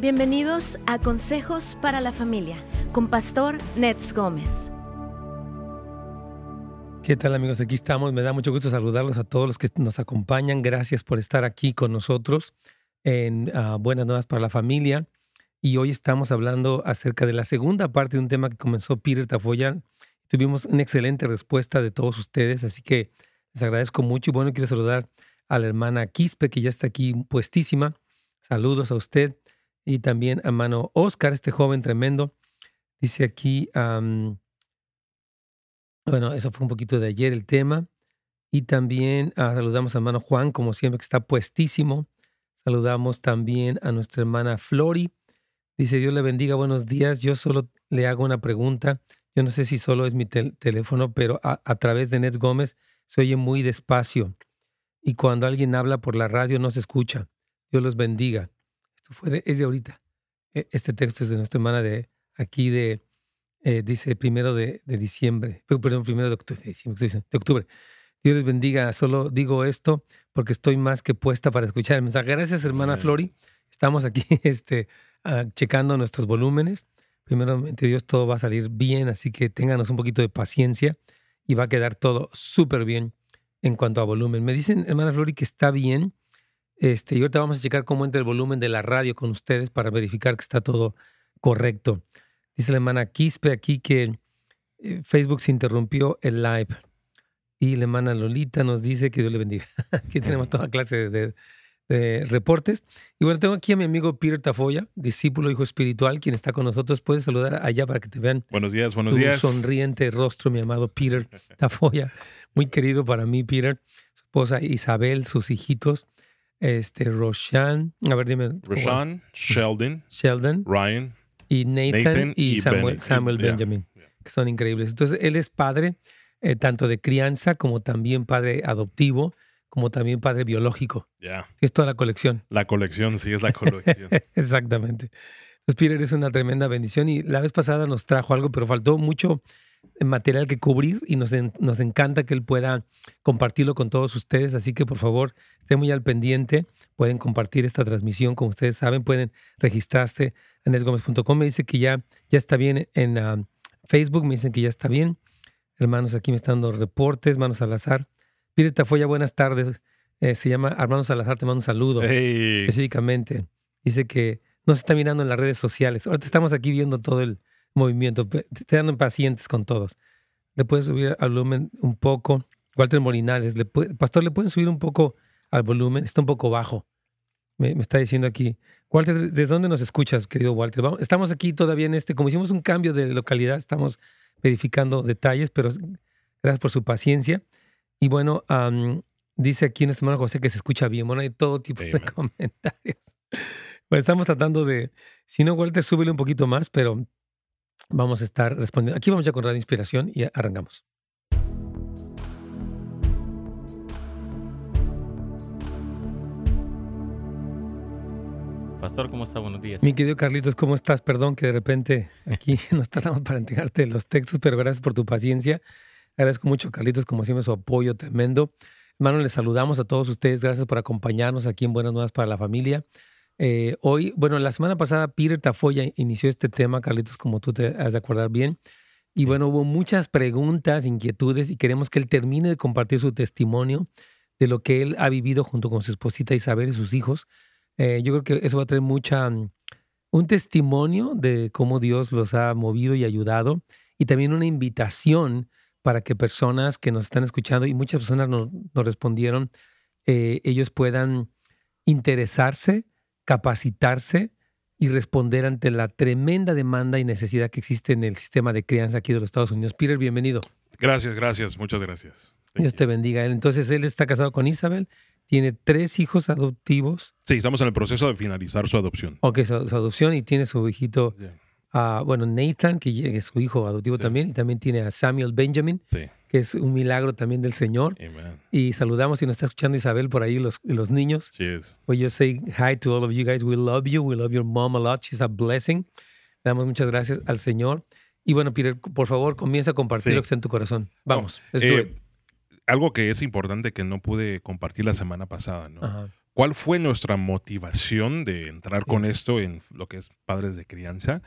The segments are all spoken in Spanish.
Bienvenidos a Consejos para la Familia con Pastor Nets Gómez. ¿Qué tal amigos? Aquí estamos. Me da mucho gusto saludarlos a todos los que nos acompañan. Gracias por estar aquí con nosotros en ah, Buenas Nuevas para la Familia. Y hoy estamos hablando acerca de la segunda parte de un tema que comenzó Peter Tafoya. Tuvimos una excelente respuesta de todos ustedes, así que les agradezco mucho. Y bueno, quiero saludar a la hermana Quispe, que ya está aquí puestísima. Saludos a usted y también a mano Oscar, este joven tremendo. Dice aquí, bueno, eso fue un poquito de ayer el tema. Y también ah, saludamos a hermano Juan, como siempre, que está puestísimo. Saludamos también a nuestra hermana Flori. Dice, Dios le bendiga, buenos días. Yo solo le hago una pregunta. Yo no sé si solo es mi teléfono, pero a, a, través de Nets Gómez se oye muy despacio. Y cuando alguien habla por la radio no se escucha. Dios los bendiga fue es de ahorita. E, este texto es de nuestra hermana de aquí de, eh, dice primero de, diciembre, perdón, primero de octubre, de octubre. Dios les bendiga. Solo digo esto porque estoy más que puesta para escuchar el mensaje. Gracias, hermana Flori. Estamos aquí este, ah, checando nuestros volúmenes. Primeramente, Dios, todo va a salir bien, así que ténganos un poquito de paciencia y va a quedar todo súper bien en cuanto a volumen. Me dicen, hermana Flori, que está bien este, y ahorita vamos a checar cómo entra el volumen de la radio con ustedes para verificar que está todo correcto. Dice la hermana Quispe aquí que eh, Facebook se interrumpió el live. Y la hermana Lolita nos dice que Dios le bendiga. aquí tenemos toda clase de, reportes. Y bueno, tengo aquí a mi amigo Peter Tafoya, discípulo, hijo espiritual, quien está con nosotros. Puedes saludar allá para que te vean. Buenos días, buenos tu días. sonriente rostro, mi amado Peter Tafoya. Muy querido para mí, Peter. Su esposa Isabel, sus hijitos este, Roshan, a ver, dime. Roshan, Sheldon, Sheldon, Ryan, y Nathan, y, Samuel, Benjamin, que son increíbles. Entonces, él es padre eh, tanto de crianza como también padre adoptivo, como también padre biológico. Ya. Es toda la colección. La colección, sí, es la colección. Exactamente. Entonces, Peter es una tremenda bendición y la vez pasada nos trajo algo, pero faltó mucho material que cubrir y nos, nos encanta que él pueda compartirlo con todos ustedes. Así que por favor, estén muy al pendiente. Pueden compartir esta transmisión, como ustedes saben, pueden registrarse en esgomez.com. Me dice que ya, ya está bien en ah, Facebook, me dicen que ya está bien. Hermanos, aquí me están dando reportes. Hermanos Salazar. Pire ya buenas tardes. Eh, se llama Hermano Salazar, te mando un saludo específicamente. Dice que nos está mirando en las redes sociales. Ahorita estamos aquí viendo todo el, movimiento. Te dan impacientes con todos. Le puedes subir al volumen un poco. Walter Molinares, le Pastor, ¿le pueden subir un poco al volumen? Está un poco bajo. Me, está diciendo aquí. Walter, ¿desde dónde nos escuchas, querido Walter? estamos aquí todavía en este, como hicimos un cambio de localidad, estamos verificando detalles, pero gracias por su paciencia. Y bueno, dice aquí nuestro hermano José que se escucha bien. Bueno, hay todo tipo de comentarios. Bueno, estamos tratando de, si no, Walter, súbele un poquito más, pero Vamos a estar respondiendo. Aquí vamos ya con Radio Inspiración y arrancamos. Pastor, ¿cómo está? Buenos días. Mi querido Carlitos, ¿cómo estás? Perdón que de repente aquí nos tardamos para entregarte los textos, pero gracias por tu paciencia. Agradezco mucho, Carlitos, como siempre, su apoyo tremendo. Hermano, les saludamos a todos ustedes. Gracias por acompañarnos aquí en Buenas Nuevas para la Familia. Eh, hoy, bueno, la semana pasada Peter Tafoya inició este tema, Carlitos, como tú te has de acordar bien. Y bueno, hubo muchas preguntas, inquietudes y queremos que él termine de compartir su testimonio de lo que él ha vivido junto con su esposita Isabel y sus hijos. Eh, yo creo que eso va a traer mucha, un testimonio de cómo Dios los ha movido y ayudado y también una invitación para que personas que nos están escuchando y muchas personas nos, respondieron, eh, ellos puedan interesarse capacitarse y responder ante la tremenda demanda y necesidad que existe en el sistema de crianza aquí de los Estados Unidos. Peter, bienvenido. Gracias, gracias, muchas gracias. Dios te bendiga. Entonces, él está casado con Isabel, tiene tres hijos adoptivos. Sí, estamos en el proceso de finalizar su adopción. Ok, su, adopción y tiene su hijito, uh, bueno, Nathan, que es su hijo adoptivo también, y también tiene a Samuel Benjamin. Sí que es un milagro también del Señor. Y saludamos si nos está escuchando Isabel por ahí, los, los niños. Cheers. We just say hi to all of you guys. We love you. We love your mom a lot. She's a blessing. Le damos muchas gracias al Señor. Y bueno, Peter, por favor, comienza a compartir lo que está en tu corazón. Vamos, eh, Algo que es importante que no pude compartir la semana pasada, ¿no? ¿Cuál fue nuestra motivación de entrar con esto en lo que es padres de crianza?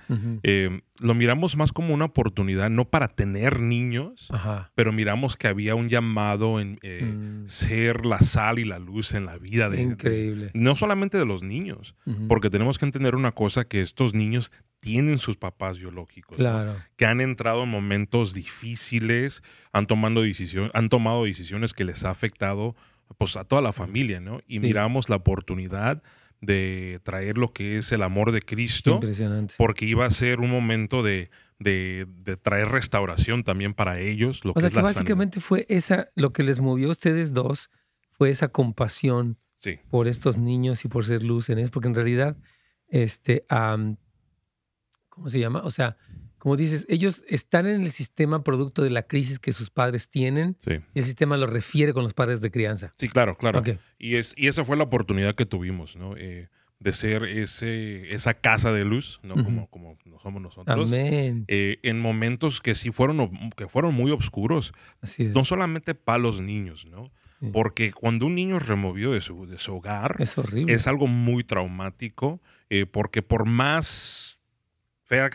Eh, lo miramos más como una oportunidad, no para tener niños, Ajá. pero miramos que había un llamado en eh, Mm. ser la sal y la luz en la vida de, de- Increíble. no solamente de los niños, porque tenemos que entender una cosa, que estos niños tienen sus papás biológicos, ¿no? Claro. que han entrado en momentos difíciles, han, tomando decisión, han tomado decisiones que les ha afectado pues, a toda la familia, ¿no? Y Sí. miramos la oportunidad de traer lo que es el amor de Cristo, Impresionante. porque iba a ser un momento de, de- de traer restauración también para ellos. Lo O que sea es que la sanidad. básicamente fue esa, lo que les movió a ustedes dos, fue esa compasión Sí, por estos niños y por ser luz en ellos, porque en realidad, este, ¿cómo se llama? O sea, como dices, ellos están en el sistema producto de la crisis que sus padres tienen sí. y el sistema lo refiere con los padres de crianza. Sí, claro, claro. Y, es, y esa fue la oportunidad que tuvimos, ¿no? Eh, de ser ese, esa casa de luz, ¿no? Como, como no somos nosotros. Amén. eh, en momentos que sí fueron, que fueron muy oscuros, Así es. no solamente para los niños, ¿no? Sí. Porque cuando un niño es removido de su, de su hogar, Es horrible. es algo muy traumático, eh, porque por más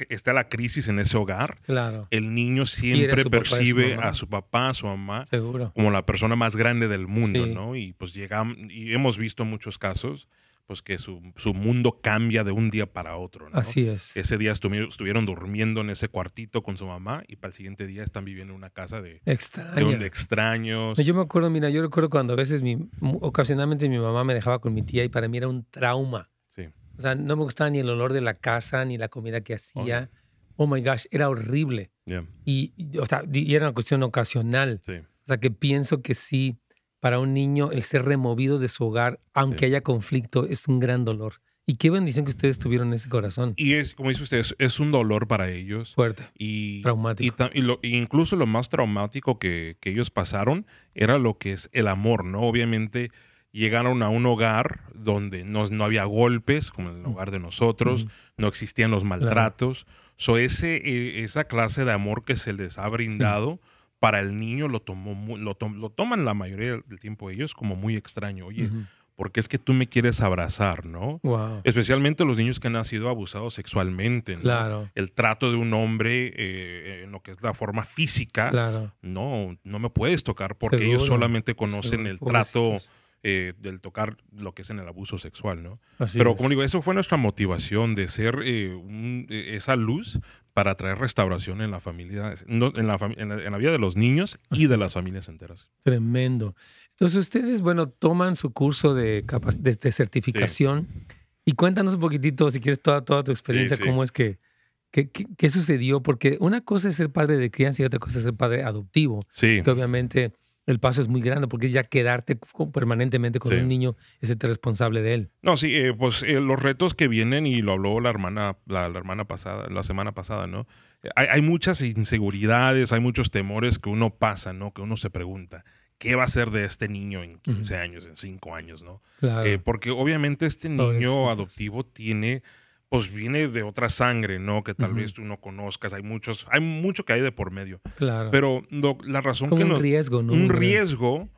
esté la crisis en ese hogar, Claro, el niño siempre percibe a su papá, a su mamá, seguro. como la persona más grande del mundo, Sí. ¿no? Y pues llegamos, y hemos visto muchos casos, pues que su, su mundo cambia de un día para otro, ¿no? Así es. Ese día estuvi- estuvieron durmiendo en ese cuartito con su mamá y para el siguiente día están viviendo en una casa de, de, extraños. Yo me acuerdo, mira, yo recuerdo cuando a veces, mi, ocasionalmente mi mamá me dejaba con mi tía y para mí era un trauma. O sea, no me gustaba ni el olor de la casa, ni la comida que hacía. Oh my gosh, era horrible. yeah, Y, y, o sea, y era una cuestión ocasional. sí. O sea, que pienso que sí, para un niño, el ser removido de su hogar, aunque Sí. haya conflicto, es un gran dolor. Y qué bendición que ustedes tuvieron ese corazón. Y es, como dice usted, es, es un dolor para ellos. Fuerte, Y, traumático. y, ta- y lo- y incluso lo más traumático que, que ellos pasaron era lo que es el amor, ¿no? Obviamente llegaron a un hogar donde no, no había golpes, como en el hogar de nosotros, Ujú. no existían los maltratos. So ese, eh, esa clase de amor que se les ha brindado para el niño lo, tomó lo, tom- lo toman la mayoría del tiempo ellos como muy extraño. Oye, Ujú. porque es que tú me quieres abrazar, ¿no? Wow. Especialmente los niños que han sido abusados sexualmente. ¿no? Claro, El trato de un hombre eh, en lo que es la forma física. claro. No, no me puedes tocar porque ellos Seguro, solamente conocen seguro, el trato pobrecitos. Eh, del tocar lo que es en el abuso sexual, ¿no? Así Pero es. como digo, eso fue nuestra motivación de ser eh, un- eh, esa luz para traer restauración en la familia, no, en, la, en, la, en la vida de los niños y de las familias enteras. Tremendo. Entonces ustedes, bueno, toman su curso de, de, de certificación y cuéntanos un poquitito, si quieres, toda, toda tu experiencia, sí. cómo es que, que- qué sucedió, porque una cosa es ser padre de crianza y otra cosa es ser padre adoptivo, Sí, que obviamente el paso es muy grande porque es ya quedarte permanentemente con Sí. un niño y serte responsable de él. No, sí, eh, pues eh, los retos que vienen, y lo habló la hermana, la, la hermana pasada, la semana pasada, ¿no? Hay, hay muchas inseguridades, hay muchos temores que uno pasa, ¿no? Que uno se pregunta, ¿qué va a ser de este niño en 15 años, en 5 años, ¿no? Claro. Eh, porque obviamente este niño adoptivo tiene, pues viene de otra sangre, ¿no? Que tal vez tú no conozcas, hay muchos, hay mucho que hay de por medio. claro. Pero lo- la razón Como que un nos... riesgo, ¿no? Un riesgo,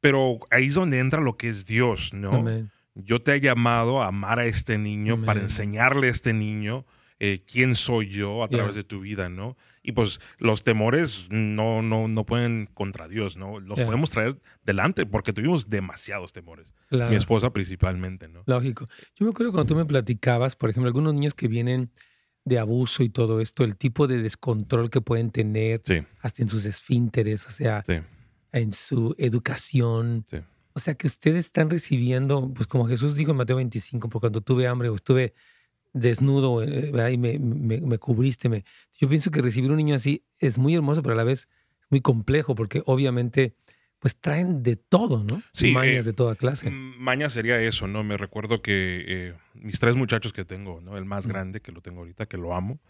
pero ahí es donde entra lo que es Dios, ¿no? Amén. Yo te he llamado a amar a este niño para enseñarle a este niño eh, quién soy yo a través de tu vida, ¿no? Y pues los temores no, no, no pueden contra Dios, ¿no? Los podemos traer delante porque tuvimos demasiados temores. Claro. Mi esposa principalmente, ¿no? Lógico. Yo me acuerdo cuando tú me platicabas, por ejemplo, algunos niños que vienen de abuso y todo esto, el tipo de descontrol que pueden tener Sí, hasta en sus esfínteres, o sea, sí, en su educación. Sí. O sea, que ustedes están recibiendo, pues como Jesús dijo en Mateo 25, por cuando tuve hambre o estuve desnudo eh, ¿verdad? y me, me, me cubriste. Me... Yo pienso que recibir un niño así es muy hermoso, pero a la vez muy complejo, porque obviamente pues traen de todo, ¿no? Sí, Mañas eh, de toda clase. Maña sería eso, ¿no? Me recuerdo que eh, mis tres muchachos que tengo, ¿no? El más grande, que lo tengo ahorita, que lo amo,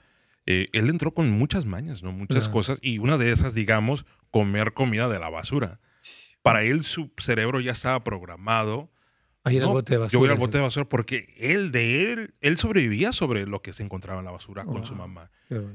eh, él entró con muchas mañas, ¿no? Muchas cosas. Y una de esas, digamos, comer comida de la basura. Para él, su cerebro ya estaba programado. Ahí era No, el bote de basura. Yo voy al bote de basura porque él, de él, él sobrevivía sobre lo que se encontraba en la basura con su Wow. mamá.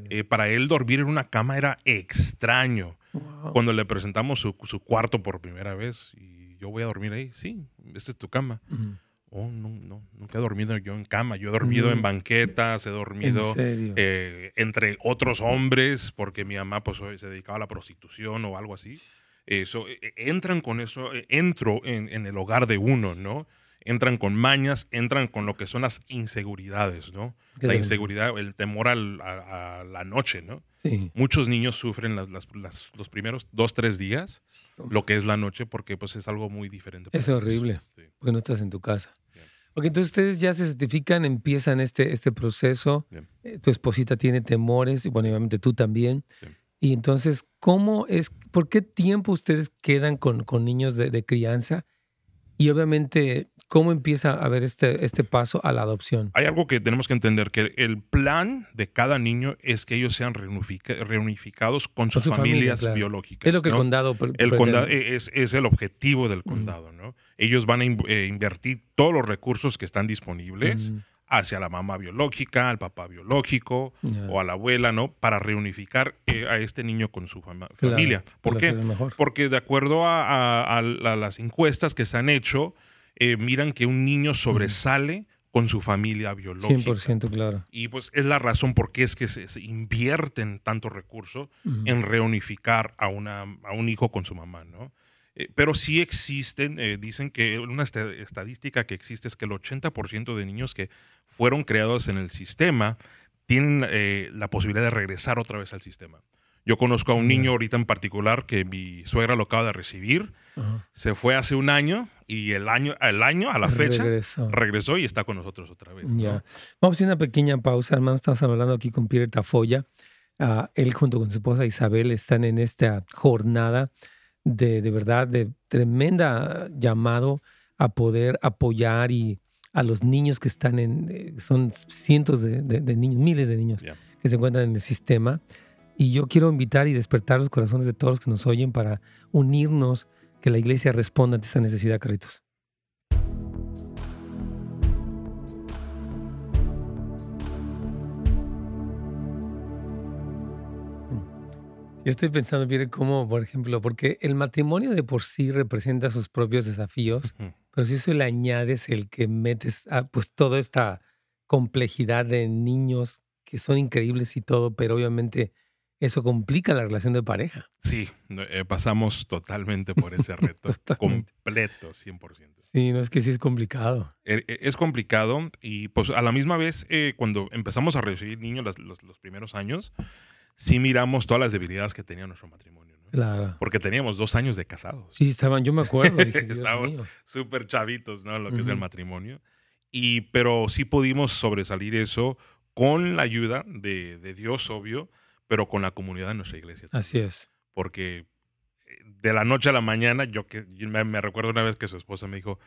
Eh, para él, dormir en una cama era extraño. Wow. Cuando le presentamos su, su cuarto por primera vez y yo voy a dormir ahí, sí, esta es tu cama. Ujú. Oh, no, no, nunca he dormido yo en cama. Yo he dormido en banquetas, he dormido ¿En eh, entre otros hombres, porque mi mamá pues, se dedicaba a la prostitución o algo así. Eso, eh, entran con eso, eh, entro en, en el hogar de uno, ¿no? Entran con mañas, entran con lo que son las inseguridades, ¿no? La inseguridad, el temor al- a, a la noche, ¿no? Sí. Muchos niños sufren las- las- las- los primeros dos, tres días, lo que es la noche, porque pues es algo muy diferente. Es horrible. Sí. Porque no estás en tu casa. Bien. Ok, entonces ustedes ya se certifican, empiezan este, este proceso. Eh, tu esposita tiene temores, y bueno, obviamente tú también. Y entonces, ¿cómo es, por qué tiempo ustedes quedan con, con niños de, de crianza? Y obviamente, ¿cómo empieza a haber este, este paso a la adopción? Hay algo que tenemos que entender, que el plan de cada niño es que ellos sean reunifica- reunificados con sus su familia, familias claro. biológicas. Es lo que el condado El pretende. condado e, es, es el objetivo del condado, ¿no? Ellos van a in- eh, invertir todos los recursos que están disponibles Mm, hacia la mamá biológica, al papá biológico o a la abuela, ¿no? Para reunificar eh, a este niño con su Claro, familia. ¿Por qué? Porque de acuerdo a, a- a la- las encuestas que se han hecho, eh, miran que un niño sobresale con su familia biológica. 100% claro. Y pues es la razón por qué es que se, se invierten tanto recurso Mm. en reunificar a, una, a un hijo con su mamá, ¿no? Eh, pero sí existen, eh, dicen que una esta- estadística que existe es que el 80% de niños que fueron creados en el sistema tienen eh, la posibilidad de regresar otra vez al sistema. Yo conozco a un niño ahorita en particular que mi suegra lo acaba de recibir, Ajá. se fue hace un año y el año, al año, a la fecha, Regresó. regresó y está con nosotros otra vez. ¿no? Ya. Vamos a hacer una pequeña pausa, hermano. Estamos hablando aquí con Peter Tafoya. Ah, él junto con su esposa Isabel están en esta jornada de, de verdad, de tremenda llamado a poder apoyar y a los niños que están en, eh, son cientos de, de- de niños, miles de niños que se encuentran en el sistema. Y yo quiero invitar y despertar los corazones de todos los que nos oyen para unirnos, que la iglesia responda ante esta necesidad, Carlitos. Yo estoy pensando, Pierre, cómo, por ejemplo, porque el matrimonio de por sí representa sus propios desafíos, pero si eso le añades el que metes a, pues toda esta complejidad de niños que son increíbles y todo, pero obviamente eso complica la relación de pareja. Sí, eh, pasamos totalmente por ese reto. Completo, 100%. Sí, no es que sí es complicado. Eh, eh, Es complicado y pues a la misma vez eh, cuando empezamos a recibir niños las- los, los primeros años, sí miramos todas las debilidades que tenía nuestro matrimonio. ¿no? Claro. Porque teníamos dos años de casados. Sí, estaban, yo me acuerdo, dije, Estábamos-. Súper chavitos, ¿no? Lo que es el matrimonio. Y, pero sí pudimos sobresalir eso con la ayuda de, de Dios, obvio, pero con la comunidad de nuestra iglesia. también. Así es. porque eh, de la noche a la mañana, yo que yo me, recuerdo una vez que su esposa me dijo,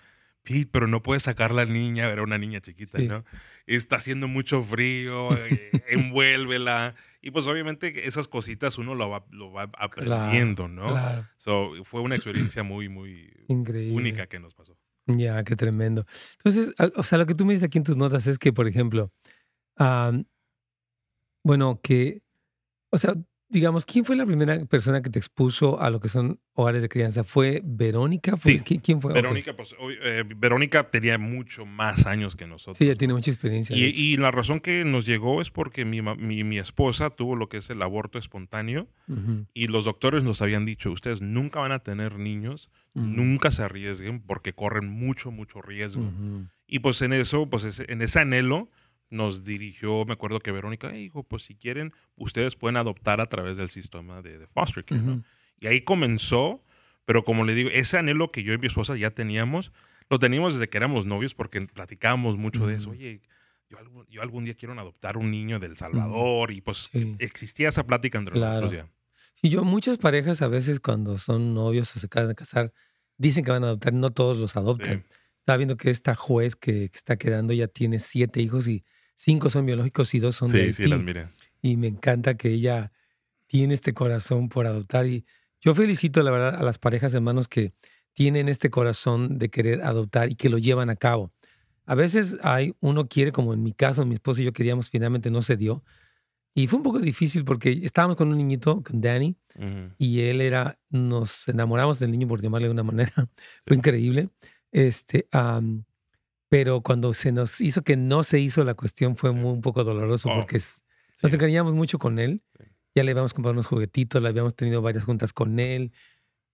Pete, pero no puedes sacar la niña, era una niña chiquita, Sí. ¿no? Está haciendo mucho frío, eh, envuélvela. Y pues obviamente esas cositas uno lo va, lo va aprendiendo, ¿no? Claro. So, fue una experiencia muy, muy Increíble. única que nos pasó. Ya, qué tremendo. Entonces, o sea, lo que tú me dices aquí en tus notas es que, por ejemplo, am, bueno, que, o sea, digamos, ¿quién fue la primera persona que te expuso a lo que son hogares de crianza? ¿Fue Verónica? ¿Fue- Sí, ¿qui- ¿Quién fue? Verónica, pues, eh, Verónica tenía mucho más años que nosotros. Sí, ella tiene mucha experiencia. Y, la razón que nos llegó es porque mi, mi, mi esposa tuvo lo que es el aborto espontáneo y los doctores nos habían dicho, ustedes nunca van a tener niños, nunca se arriesguen porque corren mucho, mucho riesgo. Y pues en eso, pues en ese anhelo nos dirigió, me acuerdo que Verónica, "Hey, hijo, pues si quieren, ustedes pueden adoptar a través del sistema de, de foster care, ¿no?". Y ahí comenzó, pero como le digo, ese anhelo que yo y mi esposa ya teníamos, lo teníamos desde que éramos novios porque platicábamos mucho de eso. Oye, yo algún, yo algún día quiero adoptar un niño del Salvador y pues Sí. existía esa plática entre Claro. nosotros ya. Sí, yo, muchas parejas a veces cuando son novios o se acaban de casar, dicen que van a adoptar, no todos los adoptan. Estaba viendo que esta juez que, que está quedando ya tiene siete hijos y cinco son biológicos y dos son de Sí, sí, las miré. y me encanta que ella tiene este corazón por adoptar y yo felicito la verdad a las parejas hermanos que tienen este corazón de querer adoptar y que lo llevan a cabo. A veces hay uno quiere como en mi caso, mi esposo y yo queríamos, finalmente no se dio y fue un poco difícil porque estábamos con un niñito, con Danny, Ujú. y él era, nos enamoramos del niño por llamarle de una manera, fue increíble. Este, am, pero cuando se nos hizo que no se hizo la cuestión fue muy, un poco doloroso Oh, porque es- Sí, nos encariñamos mucho con él. Sí. Ya le habíamos comprado unos juguetitos, le habíamos tenido varias juntas con él.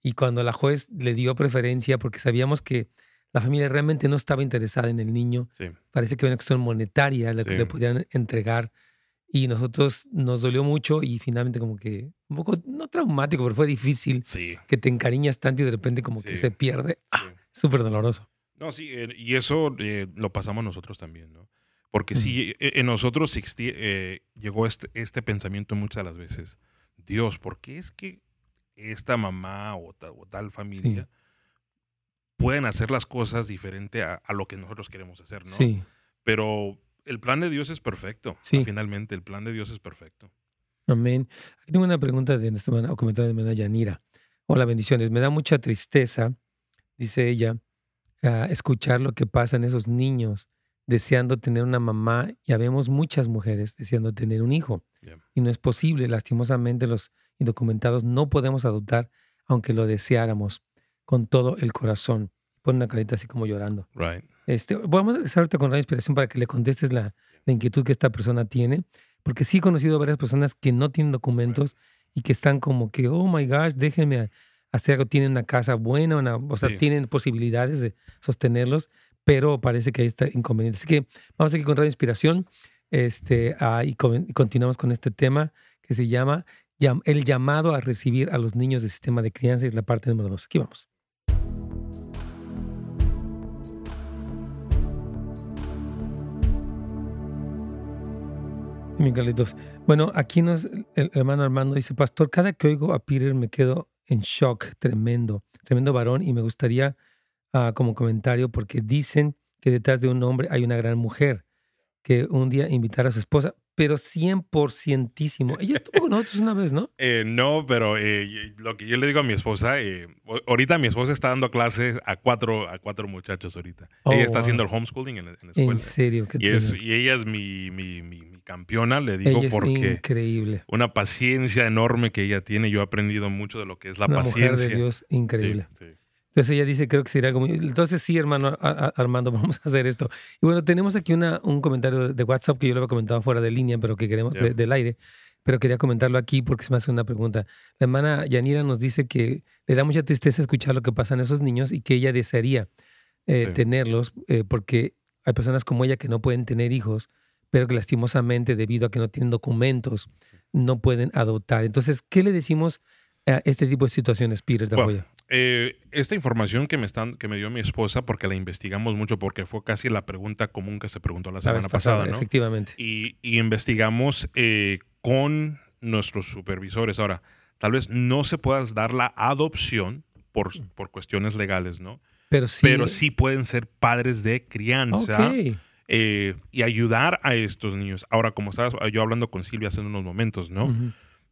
Y cuando la juez le dio preferencia, porque sabíamos que la familia realmente no estaba interesada en el niño, sí, parece que había una cuestión monetaria la que le podían entregar. Y nosotros nos dolió mucho y finalmente como que un poco, no traumático, pero fue difícil sí, que te encariñas tanto y de repente como que Sí. se pierde. sí. Súper doloroso. No, sí, eh, y eso eh, lo pasamos nosotros también, ¿no? Porque sí, eh, en nosotros eh, llegó este, este pensamiento muchas de las veces. Dios, ¿por qué es que esta mamá o, ta- o tal familia pueden hacer las cosas diferente a, a lo que nosotros queremos hacer, ¿no? Sí, Pero el plan de Dios es perfecto. Sí. Finalmente, el plan de Dios es perfecto. amén. Aquí tengo una pregunta de nuestra hermana, o comentario de mi hermana Yanira. Hola, bendiciones. Me da mucha tristeza, dice ella, escuchar lo que pasa en esos niños deseando tener una mamá. Ya vemos muchas mujeres deseando tener un hijo. Yeah. Y no es posible. Lastimosamente, los indocumentados no podemos adoptar, aunque lo deseáramos con todo el corazón. Pone una carita así como llorando. Right. Este, vamos a regresar ahorita con la inspiración para que le contestes la, la inquietud que esta persona tiene, porque sí he conocido a varias personas que no tienen documentos y que están como que, oh my gosh, déjenme hacer algo, tienen una casa buena, una, o sea, Sí. tienen posibilidades de sostenerlos, pero parece que hay este inconveniente. Así que vamos aquí con Radio Inspiración este, ah, y, con- y continuamos con este tema que se llama llam- El llamado a recibir a los niños del sistema de crianza, es la parte número dos. Aquí vamos. Bueno, aquí nos, el hermano Armando dice, Pastor, cada que oigo a Peter me quedo en shock, tremendo, tremendo varón, y me gustaría ah, como comentario, porque dicen que detrás de un hombre hay una gran mujer, que un día invitará a su esposa, pero 100%ísimo. Ella estuvo con nosotros una vez, ¿no? Eh, no, pero eh, lo que yo le digo a mi esposa, eh, ahorita mi esposa está dando clases a cuatro, a cuatro muchachos ahorita. Oh, ella está wow. haciendo el homeschooling en la, en la escuela. En serio, qué Y, es, y ella es mi, mi- mi campeona, le digo, Ella es porque increíble. una paciencia enorme que ella tiene. Yo he aprendido mucho de lo que es la una paciencia. mujer de Dios increíble. Sí, sí. Entonces ella dice, creo que sería algo muy... Entonces sí, hermano A- A- Armando, vamos a hacer esto. Y bueno, tenemos aquí una, un comentario de WhatsApp que yo lo había comentado fuera de línea, pero que queremos de- del aire. Pero quería comentarlo aquí porque se me hace una pregunta. La hermana Yanira nos dice que le da mucha tristeza escuchar lo que pasa en esos niños y que ella desearía eh, Sí. tenerlos eh, porque hay personas como ella que no pueden tener hijos, pero que lastimosamente debido a que no tienen documentos no pueden adoptar. Entonces, ¿qué le decimos a este tipo de situaciones, Peter Bueno, Tafoya? Eh, esta información que me, están, que me dio mi esposa, porque la investigamos mucho, porque fue casi la pregunta común que se preguntó la semana pasada, ¿no? Efectivamente. y, y investigamos eh, con nuestros supervisores. Ahora, tal vez no se pueda dar la adopción por, por cuestiones legales, ¿no? Pero sí. Pero sí pueden ser padres de crianza. Eh, y ayudar a estos niños. Ahora, como estaba yo hablando con Silvia hace unos momentos, ¿no?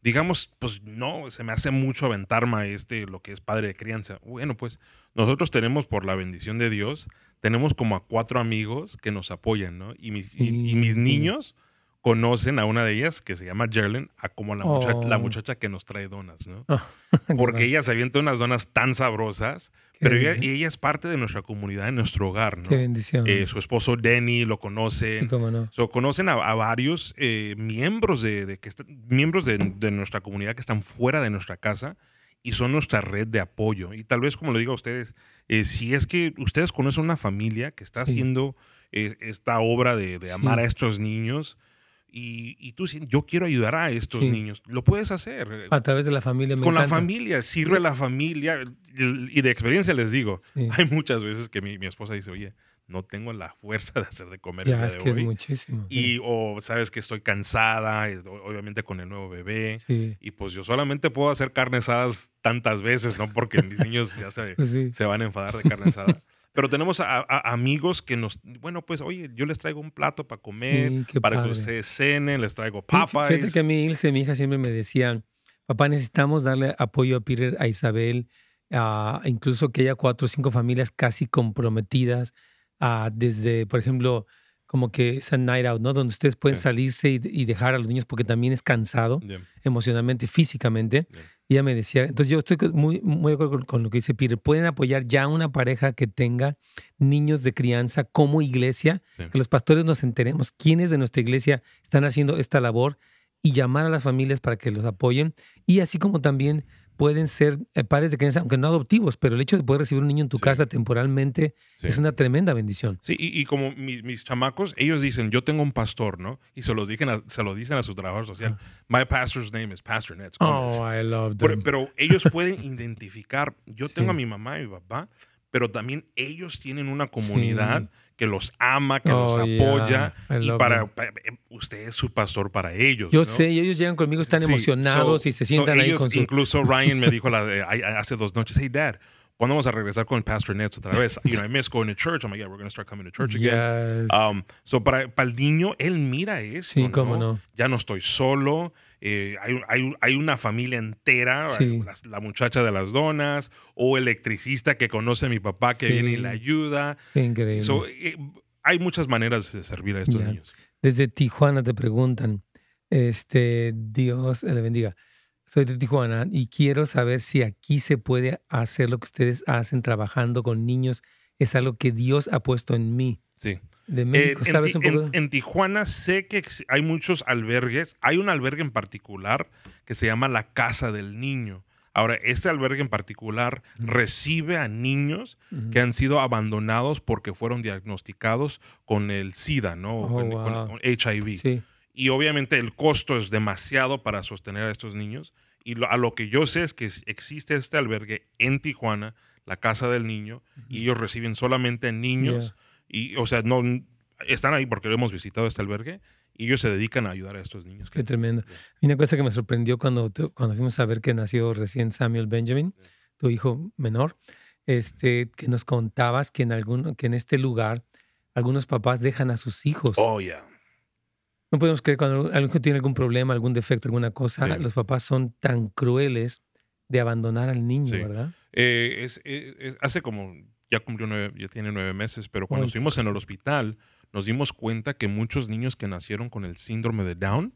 Digamos, pues no, se me hace mucho aventarme a este, lo que es padre de crianza. Bueno, pues nosotros tenemos, por la bendición de Dios, tenemos como a cuatro amigos que nos apoyan, ¿no? Y mis, y- y Sí, mis sí. niños conocen a una de ellas que se llama Jerlyn, a como la, mucha- la Oh. muchacha que nos trae donas, ¿no? Qué Porque ella se avienta unas donas tan sabrosas, pero ella, ella es parte de nuestra comunidad, de nuestro hogar, ¿no? Qué bendición. Eh, su esposo Denny lo conoce. Sí, cómo no. So, conocen a, a varios eh, miembros, de, de que miembros de, de nuestra comunidad que están fuera de nuestra casa y son nuestra red de apoyo. Y tal vez, como le digo a ustedes, eh, si es que ustedes conocen una familia que está Sí. haciendo esta obra de, de amar Sí. a estos niños y, y tú yo quiero ayudar a estos Sí. niños, lo puedes hacer. eh, A través de la familia. me con la familia, sirve la familia. Y de experiencia les digo, Sí. hay muchas veces que mi, mi esposa dice, oye, no tengo la fuerza de hacer de comer el Ya, día es de que es hoy. muchísimo. Y o sabes que estoy cansada, o- obviamente con el nuevo bebé. Sí. Y pues yo solamente puedo hacer carne asadas tantas veces, ¿no? Porque mis niños ya se, Pues se van a enfadar de carne asada. Pero tenemos a, a- amigos que nos, bueno, pues oye, yo les traigo un plato para comer, Sí, para padre. que ustedes cenen, les traigo Sí, Fíjate papas. que a mí, Ilse, mi hija, siempre me decían, papá, necesitamos darle apoyo a Peter, a Isabel, a, incluso que haya cuatro o cinco familias casi comprometidas, a, desde, por ejemplo, como que esa night out, ¿no? Donde ustedes pueden salirse y, y dejar a los niños porque también es cansado Yeah, emocionalmente, físicamente. yeah. Y ella me decía, entonces yo estoy muy, muy de acuerdo con, lo que dice Peter, pueden apoyar ya una pareja que tenga niños de crianza como iglesia, Sí. que los pastores nos enteremos quiénes de nuestra iglesia están haciendo esta labor y llamar a las familias para que los apoyen. Y así como también pueden ser eh, padres de crianza, aunque no adoptivos, pero el hecho de poder recibir un niño en tu Sí. casa temporalmente Sí. es una tremenda bendición. Sí, y, y como mis, mis chamacos, ellos dicen, yo tengo un pastor, ¿no? Y se, los dicen a, se lo dicen a su trabajador social. My pastor's name is Pastor Nets Gomez. Oh, I love pero, them. pero ellos pueden identificar, yo tengo a Sí. mi mamá y mi papá, pero también ellos tienen una comunidad que los ama, que los Oh, apoya. yeah. Y para, eh, usted es su pastor para ellos. Yo ¿no? sé, y ellos llegan conmigo, están Sí, emocionados so- y se so sientan ahí ellos- con su... Incluso Ryan me dijo la hace dos noches, hey dad, ¿cuándo vamos a regresar con el Pastor Nets otra vez? You know, I miss going to church. I'm like, yeah, we're going to start coming to church again. Yes. Um, so para, para el niño, él mira eso. Sí, cómo no. Ya no estoy solo. Eh, hay, hay- hay una familia entera, Sí. la, la muchacha de las donas, o electricista que conoce a mi papá que Sí. viene y le ayuda. Increíble. So, eh, hay muchas maneras de servir a estos niños. Desde Tijuana te preguntan, este, Dios le bendiga. Soy de Tijuana y quiero saber si aquí se puede hacer lo que ustedes hacen trabajando con niños. Es algo que Dios ha puesto en mí. Sí. De México, en, ¿sabes Ti- un poco? en- en Tijuana sé que hay muchos albergues. Hay un albergue en particular que se llama la Casa del Niño. Ahora, este albergue en particular recibe a niños que han sido abandonados porque fueron diagnosticados con el SIDA, ¿no? Oh, con, wow. con HIV. Sí, Y obviamente el costo es demasiado para sostener a estos niños. Y lo- a lo que yo sé es que existe este albergue en Tijuana, la Casa del Niño, y ellos reciben solamente niños. Y, o sea, no están ahí porque hemos visitado este albergue y ellos se dedican a ayudar a estos niños. qué tremendo. Y una cosa que me sorprendió cuando, cuando fuimos a ver que nació recién Samuel Benjamin, tu hijo menor, este, que nos contabas que en, algún, que en este lugar algunos papás dejan a sus hijos. Oh, yeah. No podemos creer cuando algún hijo tiene algún problema, algún defecto, alguna cosa, Sí. los papás son tan crueles de abandonar al niño, Sí. ¿verdad? Eh, es, es- es- hace como, ya cumplió nueve, ya tiene nueve meses, pero cuando estuvimos en el hospital, nos dimos cuenta que muchos niños que nacieron con el síndrome de Down,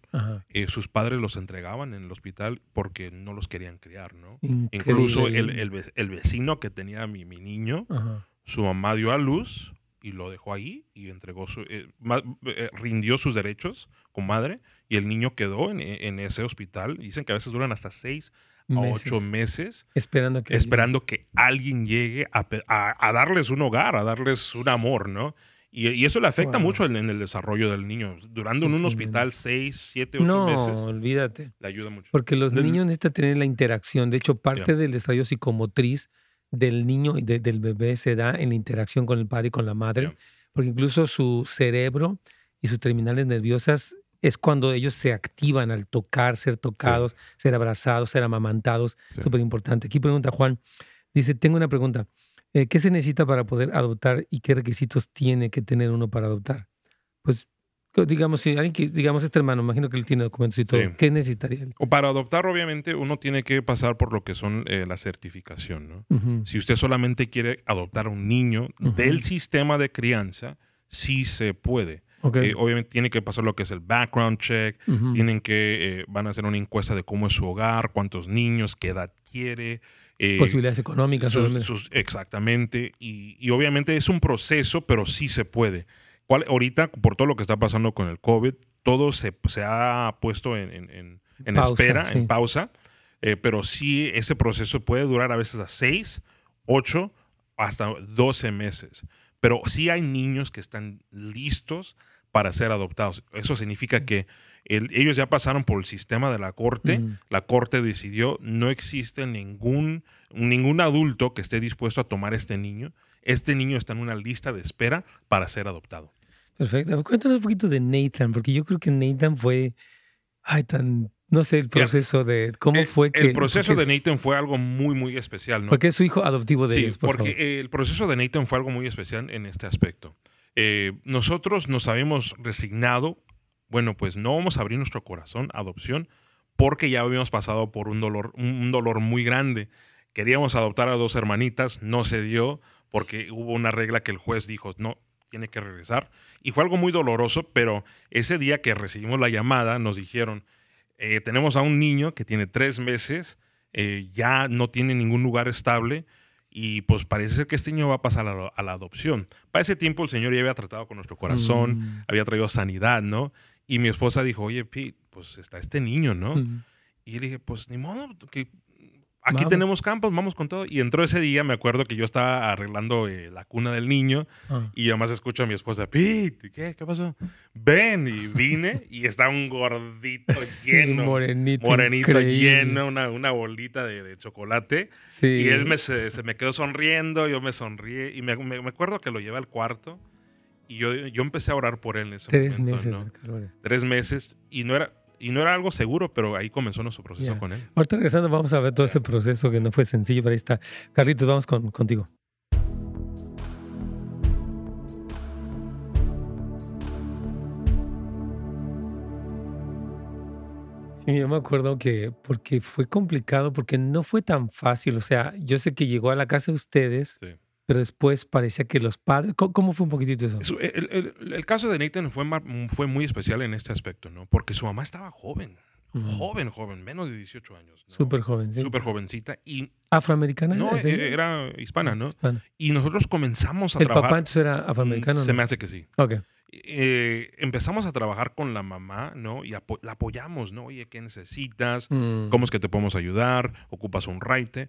eh, sus padres los entregaban en el hospital porque no los querían criar, ¿no? Incluso el, el ve- el vecino que tenía mi, mi niño, Ajá. su mamá dio a luz y lo dejó ahí y entregó su, eh, ma- eh, rindió sus derechos como madre y el niño quedó en, en ese hospital. Dicen que a veces duran hasta seis a Meses. ocho meses Esperando que. esperando que alguien llegue a, a- a darles un hogar, a darles un amor, ¿no? Y, y eso le afecta Wow. mucho en, en el desarrollo del niño. Durando en un hospital seis, siete, ocho No, meses, olvídate. le ayuda mucho. Porque los Del- niños necesitan tener la interacción. De hecho, parte del desarrollo psicomotriz del niño y de- del bebé se da en la interacción con el padre y con la madre. Ya. Porque incluso su cerebro y sus terminales nerviosas es cuando ellos se activan al tocar, ser tocados, ser abrazados, ser amamantados. Sí. Súper importante. Aquí pregunta Juan. Dice, tengo una pregunta. Eh, ¿Qué se necesita para poder adoptar y qué requisitos tiene que tener uno para adoptar? Pues, digamos, si alguien que, digamos, este hermano, imagino que él tiene documentos y todo. Sí. ¿Qué necesitaría él? O para adoptar, obviamente, uno tiene que pasar por lo que son eh, la certificación, ¿no? Si usted solamente quiere adoptar a un niño del sistema de crianza, sí se puede. Eh, obviamente tiene que pasar lo que es el background check, tienen que, eh, van a hacer una encuesta de cómo es su hogar, cuántos niños, qué edad quiere. eh, Posibilidades económicas. sus- exactamente. Y, y obviamente es un proceso, pero sí se puede. ¿Cuál, ahorita, por todo lo que está pasando con el COVID, todo se, se ha puesto en, en- en- en Pausa, espera, sí. en pausa. pero sí, ese proceso puede durar a veces a 6, 8, hasta 12 meses. Pero sí hay niños que están listos para ser adoptados. Eso significa que el- ellos ya pasaron por el sistema de la corte. La corte decidió, no existe ningún, ningún adulto que esté dispuesto a tomar este niño. Este niño está en una lista de espera para ser adoptado. Perfecto. Cuéntanos un poquito de Nathan, porque yo creo que Nathan fue, ay, tan, no sé, el proceso de cómo fue que... el proceso porque, de Nathan fue algo muy, muy especial, ¿no? Porque es su hijo adoptivo de sí, ellos, por porque favor. el proceso de Nathan fue algo muy especial en este aspecto. Eh, nosotros nos habíamos resignado, bueno, pues no vamos a abrir nuestro corazón a adopción porque ya habíamos pasado por un dolor, un dolor muy grande. Queríamos adoptar a dos hermanitas, no se dio porque hubo una regla que el juez dijo, no, tiene que regresar. Y fue algo muy doloroso, pero ese día que recibimos la llamada nos dijeron, eh, tenemos a un niño que tiene tres meses, eh, ya no tiene ningún lugar estable y pues parece ser que este niño va a pasar a la, a la adopción. Para ese tiempo el Señor ya había tratado con nuestro corazón, Mm. había traído sanidad, ¿no? Y mi esposa dijo, oye, Pete, pues está este niño, ¿no? Mm. Y le dije, pues ni modo, que aquí Vamos. tenemos campos, vamos con todo. Y entró ese día, me acuerdo que yo estaba arreglando eh, la cuna del niño Ah. y además escucho a mi esposa, Pete, ¿qué? ¿Qué pasó? Ven, y vine y está un gordito lleno, morenito. morenito increíble. lleno, una, una bolita de, de chocolate. Sí. Y él me, se, se me quedó sonriendo, yo me sonríe y me, me- me acuerdo que lo llevé al cuarto y yo, yo empecé a orar por él en ese Tres momento, meses. ¿no? Tres meses y no era... Y no era algo seguro, pero ahí comenzó nuestro proceso con él. Ahorita regresando vamos a ver todo este proceso que no fue sencillo, pero ahí está. Carlitos, vamos con, contigo. Sí, yo me acuerdo que porque fue complicado, porque no fue tan fácil. O sea, yo sé que llegó a la casa de ustedes, Sí. Pero después parecía que los padres... ¿Cómo, cómo fue un poquitito eso? El, el- el caso de Nathan fue, fue muy especial en este aspecto, ¿no? Porque su mamá estaba joven, joven, joven, menos de 18 años. ¿no? Súper joven, ¿sí? Súper jovencita. Y ¿Afroamericana? no, eh, era hispana, ¿no? Hispana. Y nosotros comenzamos a ¿El trabajar. papá entonces era afroamericano? Se no? me hace que sí. Ok. Eh, empezamos a trabajar con la mamá, ¿no? Y apo- la apoyamos, ¿no? Oye, ¿qué necesitas? Mm. ¿Cómo es que te podemos ayudar? ¿Ocupas un raite?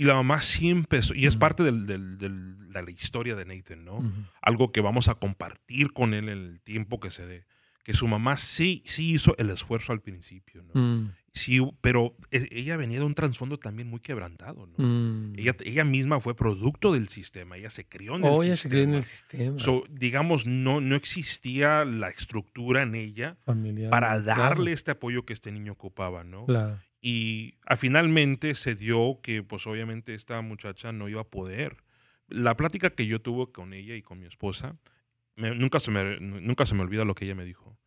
Y la mamá sí empezó, y es Ujú. parte del- del- del- de la historia de Nathan, ¿no? Ujú. algo que vamos a compartir con él el tiempo que se dé. Que su mamá sí, sí hizo el esfuerzo al principio, ¿no? Mm. Sí, pero e- ella venía de un trasfondo también muy quebrantado, ¿no? Mm. Ella, ella misma fue producto del sistema, ella se crió en el Oh, ella se crió en sistema. el sistema So, digamos, no, no existía la estructura en ella familiar. para claro, darle este apoyo que este niño ocupaba, ¿no? Claro. Y ah, finalmente se dio que, pues obviamente esta muchacha no iba a poder. La plática que yo tuve con ella y con mi esposa, me- nunca, se me, nunca se me olvida lo que ella me dijo.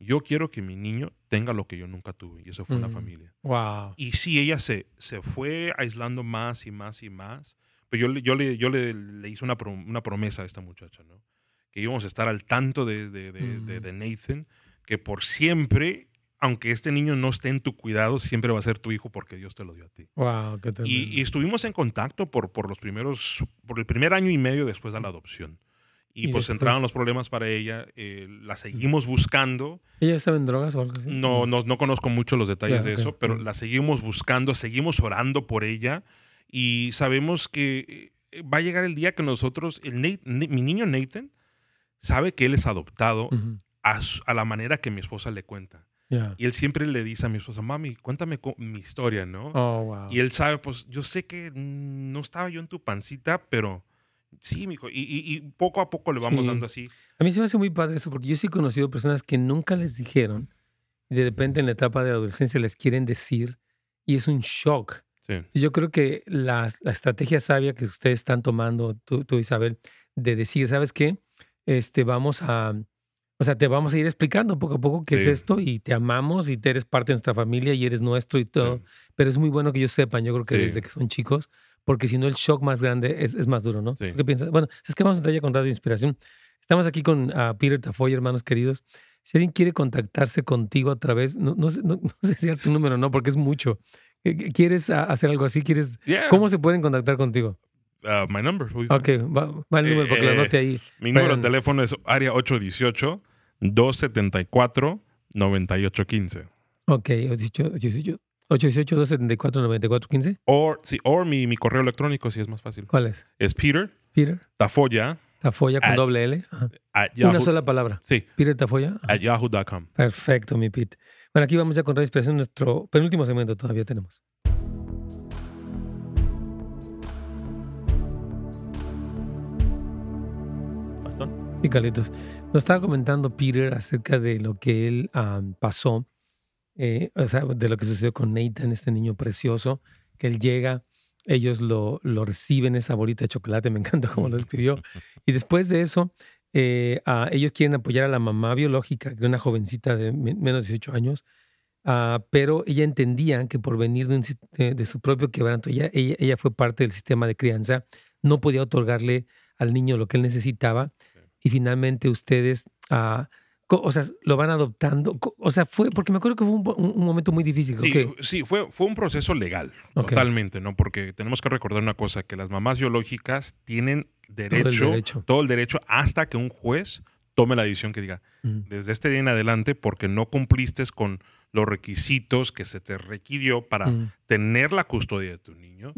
Yo quiero que mi niño tenga lo que yo nunca tuve, y eso fue una Mm. familia. Wow. Y sí, ella se, se fue aislando más y más y más, pero yo, le- yo, le, yo le, le hice una, prom- una promesa a esta muchacha, ¿no? Que íbamos a estar al tanto de, de, de- de- Mm. de Nathan, que por siempre, aunque este niño no esté en tu cuidado, siempre va a ser tu hijo porque Dios te lo dio a ti. Wow, qué tremendo. Y, y estuvimos en contacto por, por los primeros, por el primer año y medio después de la adopción. Y, Y pues después- entraron los problemas para ella, eh, la seguimos buscando. ¿Ella estaba en drogas o algo así? No, no, no conozco mucho los detalles de eso, pero la seguimos buscando, seguimos orando por ella y sabemos que eh, va a llegar el día que nosotros, el Nate- mi niño Nathan, sabe que él es adoptado a la manera que mi esposa le cuenta. Ya. Y él siempre le dice a mi esposa, mami, cuéntame mi historia, ¿no? Oh, wow. Y él sabe, pues yo sé que no estaba yo en tu pancita, pero sí, mijo. Y, y, y poco a poco le vamos Sí. dando así. A mí se me hace muy padre eso porque yo sí he conocido personas que nunca les dijeron y de repente en la etapa de adolescencia les quieren decir y es un shock. Sí. Yo creo que la, la estrategia sabia que ustedes están tomando, tú, tú, Isabel, de decir, ¿sabes qué? Este, vamos a, o sea, te vamos a ir explicando poco a poco qué es Sí. esto y te amamos y te eres parte de nuestra familia y eres nuestro y todo. sí. Pero es muy bueno que ellos sepan, yo creo que Sí. desde que son chicos, porque si no el shock más grande es, es más duro, ¿no? Sí. ¿Tú ¿Qué piensas? Bueno, es que vamos a entrar ya con Radio Inspiración. Estamos aquí con ah, Peter Tafoy, hermanos queridos. Si alguien quiere contactarse contigo a través, no, no sé, no- no sé si dar tu número no, porque es mucho. ¿Qué- qué- ¿Quieres ah, hacer algo así? ¿Quieres, Yeah. ¿Cómo se pueden contactar contigo? Uh, my number. Ok, va, va el número para que lo Eh, anote ahí. Mi número Bueno. de teléfono es área 818-274-9815. Ok, 818 818-274-9415. O, sí, o mi, mi correo electrónico, si es más fácil. ¿Cuál es? Es Peter Peter Tafoya Tafoya con doble L. Una sola palabra. sí, Peter Tafoya. At yahoo.com. Perfecto, mi Pete. Bueno, aquí vamos ya con Inspiración, nuestro penúltimo segmento todavía tenemos. Carlitos. Nos estaba comentando Peter acerca de lo que él am, pasó, eh, o sea, de lo que sucedió con Nathan, este niño precioso, que él llega, ellos lo, lo reciben, esa bolita de chocolate, me encanta cómo lo escribió. Y después de eso, eh, ah, ellos quieren apoyar a la mamá biológica, es una jovencita de me- menos de 18 años, ah, pero ella entendía que por venir de, un de- de su propio quebranto, ella, ella, ella fue parte del sistema de crianza, no podía otorgarle al niño lo que él necesitaba. Y finalmente ustedes, ah, O sea, lo van adoptando. O sea, fue, porque me acuerdo que fue un, momento muy difícil. Sí, sí fue, fue un proceso legal, totalmente, ¿no? Porque tenemos que recordar una cosa, que las mamás biológicas tienen derecho, derecho. todo el derecho hasta que un juez tome la decisión que diga, Mm, desde este día en adelante, porque no cumpliste con los requisitos que se te requirió para mm, tener la custodia de tu niño,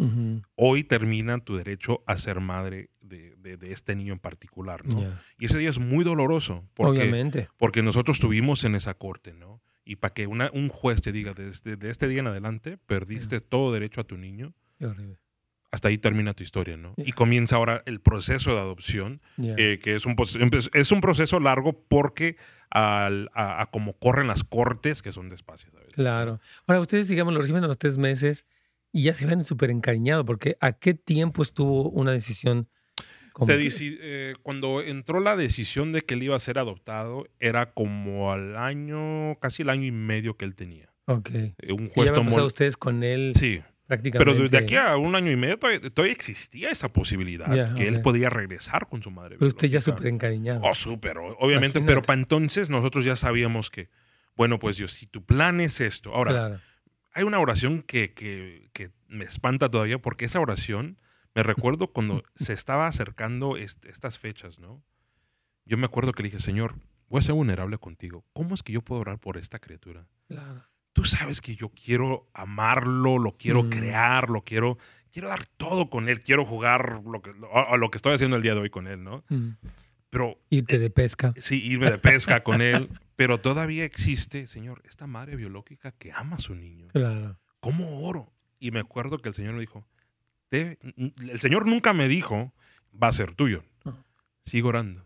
hoy termina tu derecho a ser madre de, de- de este niño en particular, ¿no? Y ese día es muy doloroso, porque, Obviamente. porque nosotros estuvimos en esa corte, ¿no? Y para que una, un juez te diga, desde de este día en adelante, perdiste todo derecho a tu niño, Qué horrible. Hasta ahí termina tu historia, ¿no? Y Ya. comienza ahora el proceso de adopción, Ya. eh, que es un, es un proceso largo porque al- a, a como corren las cortes, que son despacios. ¿no? Claro. Ahora, ustedes, digamos, lo reciben a los tres meses y ya se ven súper encariñados, porque ¿a qué tiempo estuvo una decisión? Se eh, cuando entró la decisión de que él iba a ser adoptado, era como al año, casi el año y medio que él tenía. Ok. Eh, un Y juez ya habían tomó. ustedes con él Sí, prácticamente. pero desde aquí a un año y medio todavía, todavía existía esa posibilidad, Ya, que él ok. podía regresar con su madre. Pero usted ya súper encariñado. Oh, súper, obviamente, Imagínate. pero para entonces nosotros ya sabíamos que, bueno, pues Dios, si tu plan es esto. Ahora, claro. hay una oración que, que- que me espanta todavía porque esa oración, me recuerdo cuando se estaba acercando est- estas fechas, ¿no? Yo me acuerdo que le dije, Señor, voy a ser vulnerable contigo. ¿Cómo es que yo puedo orar por esta criatura? claro. Sabes que yo quiero amarlo, lo quiero Mm. crear, lo quiero, quiero dar todo con él, quiero jugar lo que, a- lo que estoy haciendo el día de hoy con él, ¿no? Mm. Pero Irte de pesca. sí, irme de pesca con él, pero todavía existe, Señor, esta madre biológica que ama a su niño. Claro. ¿Cómo oro? Y me acuerdo que el Señor me dijo, "Te- el Señor nunca me dijo, va a ser tuyo. No. Sigo orando.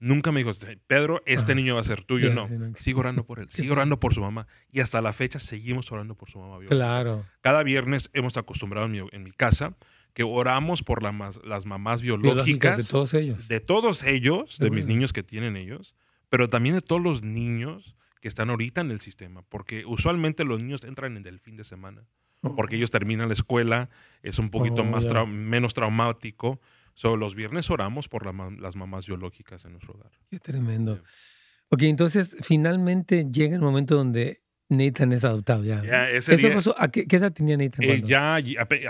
Nunca me dijo, Pedro, este Ajá. niño va a ser tuyo. No, sí, sigo orando por él, sigo orando por su mamá. Y hasta la fecha seguimos orando por su mamá. Claro. Cada viernes hemos acostumbrado en mi, en mi casa que oramos por la las mamás Biológicas biológicas de todos ellos. de todos ellos, de mis niños que tienen ellos, pero también de todos los niños que están ahorita en el sistema, porque usualmente los niños entran en el fin de semana, porque ellos terminan la escuela, es un poquito Oh, más trau- menos traumático. So, los viernes oramos por la ma- las mamás biológicas en nuestro hogar. Qué tremendo. Ok, entonces finalmente llega el momento donde Nathan es adoptado ya. Ya, ese ¿Eso día, pasó? ¿A qué, qué edad tenía Nathan? eh, ya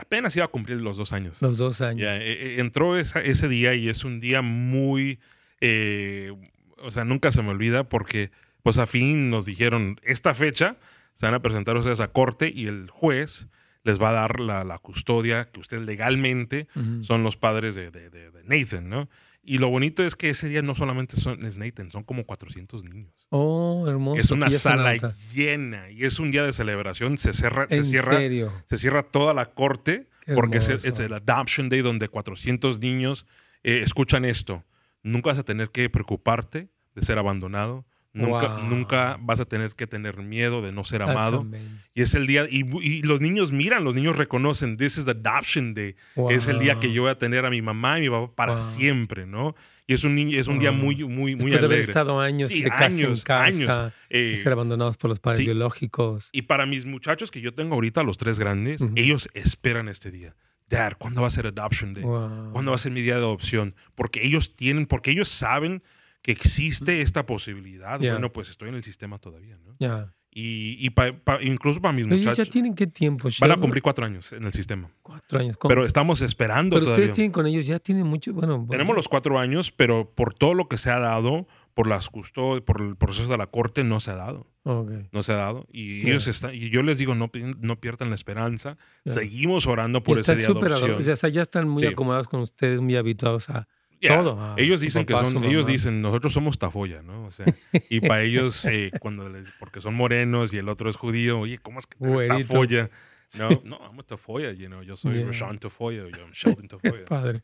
apenas iba a cumplir los dos años. Los dos años. Ya, eh, eh, entró esa- ese día y es un día muy, eh, o sea, nunca se me olvida porque, pues a fin nos dijeron, esta fecha se van a presentar ustedes a corte y el juez les va a dar la, la custodia que ustedes legalmente son los padres de, de- de- de Nathan, ¿no? Y lo bonito es que ese día no solamente son, es Nathan, son como 400 niños. Oh, hermoso. es una sala llena y es un día de celebración. Se cierra, se cierra serio. se cierra toda la corte Qué porque es, el- hermoso. es el Adoption Day donde 400 niños eh, escuchan esto. Nunca vas a tener que preocuparte de ser abandonado. Nunca, Wow. nunca vas a tener que tener miedo de no ser That's amado. amazing. Y es el día, y, y los niños miran, los niños reconocen, this is Adoption Day. Es el día que yo voy a tener a mi mamá y mi papá para Wow. siempre, ¿no? Y es un, niño, es un día muy, muy, muy Después de haber alegre. estado años Sí, de casa años, en casa, años. Eh, ser abandonados por los padres sí. biológicos. Y para mis muchachos que yo tengo ahorita, los tres grandes, ellos esperan este día. Dad, ¿cuándo va a ser Adoption Day? ¿Cuándo va a ser mi día de adopción? Porque ellos tienen, porque ellos saben que existe esta posibilidad. Bueno, pues estoy en el sistema todavía, ¿no? Ya. Y, y pa- pa- incluso para mis Pero ellos ya muchachos, tienen qué tiempo, van a cumplir cuatro años en el sistema. cuatro años. ¿Cómo? Pero estamos esperando Pero todavía. ustedes tienen con ellos, ya tienen mucho, bueno. Tenemos los cuatro años, pero por todo lo que se ha dado, por las custodias, por el proceso de la corte, no se ha dado. No se ha dado. Y ellos están, y yo les digo, no, no pierdan la esperanza. Seguimos orando Y por ese día de adopción. ado- o sea, ya están muy Sí. acomodados con ustedes, muy habituados a Todo. Ellos dicen que son, ellos mamá. dicen, nosotros somos tafoya, ¿no? O sea, y para ellos, eh, cuando les, porque son morenos y el otro es judío, oye, ¿cómo es que tú eres tafoya? No, no, I'm a tafoya, you know, yo soy Yeah. Rashawn Tafoya, yo I'm Sheldon Tafoya. padre.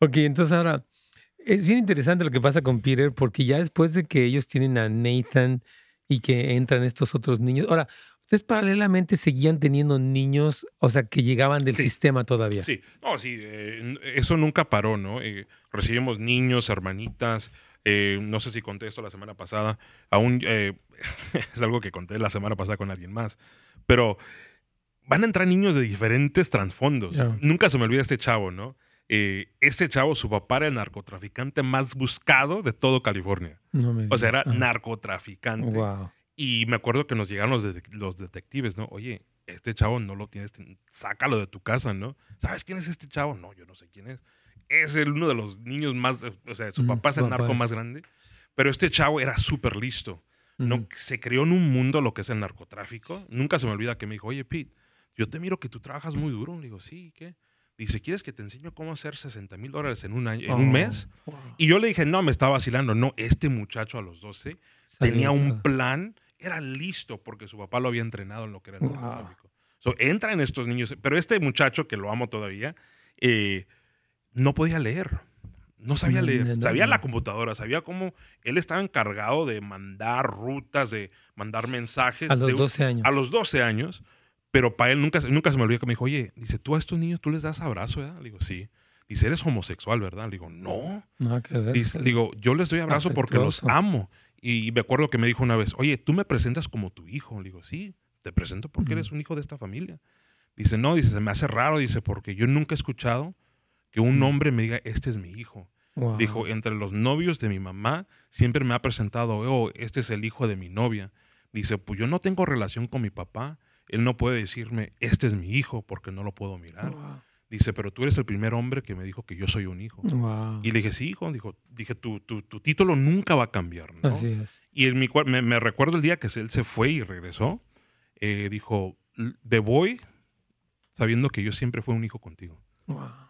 Ok, entonces ahora, es bien interesante lo que pasa con Peter, porque ya después de que ellos tienen a Nathan y que entran estos otros niños, ahora, ustedes paralelamente seguían teniendo niños, o sea, que llegaban del Sí. sistema todavía. Sí, no, sí, eh, eso nunca paró, ¿no? Eh, recibimos niños, hermanitas, eh, no sé si conté esto la semana pasada, aún es algo que conté la semana pasada con alguien más, pero van a entrar niños de diferentes trasfondos. Ya. Nunca se me olvida este chavo, ¿no? eh, este chavo, su papá era el narcotraficante más buscado de todo California. o sea, era narcotraficante. Y me acuerdo que nos llegaron los, los detectives, ¿no? Oye, este chavo no lo tienes, sácalo de tu casa, ¿no? ¿Sabes quién es este chavo? No, yo no sé quién es. Es el, uno de los niños más, o sea, su papá es el narco más grande, pero este chavo era súper listo. No, se creó en un mundo lo que es el narcotráfico. Nunca se me olvida que me dijo, oye, Pete, yo te miro que tú trabajas muy duro. Le digo, sí, ¿qué? Dice, ¿quieres que te enseño cómo hacer 60 mil dólares en un año, en un oh, mes? Y yo le dije, no, me estaba vacilando. No, este muchacho a los 12 tenía un plan, era listo porque su papá lo había entrenado en lo que era el narcotráfico. So, entran estos niños, pero este muchacho, que lo amo todavía, eh, no podía leer. No sabía leer. sabía la computadora, sabía cómo él estaba encargado de mandar rutas, de mandar mensajes. A los 12 años. A los 12 años. Pero para él nunca, nunca se me olvidó que me dijo, oye, dice, tú a estos niños tú les das abrazo, ¿verdad? Le digo, sí. Dice, eres homosexual, ¿verdad? Le digo, no. No, que ver. Dice, digo, yo les doy abrazo porque los amo. Y me acuerdo que me dijo una vez, oye, tú me presentas como tu hijo. Le digo, sí, te presento porque eres un hijo de esta familia. Dice, no, dice, se me hace raro, dice, porque yo nunca he escuchado que un hombre me diga, este es mi hijo. Dijo, entre los novios de mi mamá, siempre me ha presentado, oh, este es el hijo de mi novia. Dice, pues yo no tengo relación con mi papá, él no puede decirme, este es mi hijo, porque no lo puedo mirar. Dice, pero tú eres el primer hombre que me dijo que yo soy un hijo. Y le dije, sí, hijo. Dijo, dije, tu, tu, tu, título nunca va a cambiar, ¿no? Así es. Y en mi, me, recuerdo el día que él se fue y regresó. Eh, dijo, me voy sabiendo que yo siempre fui un hijo contigo.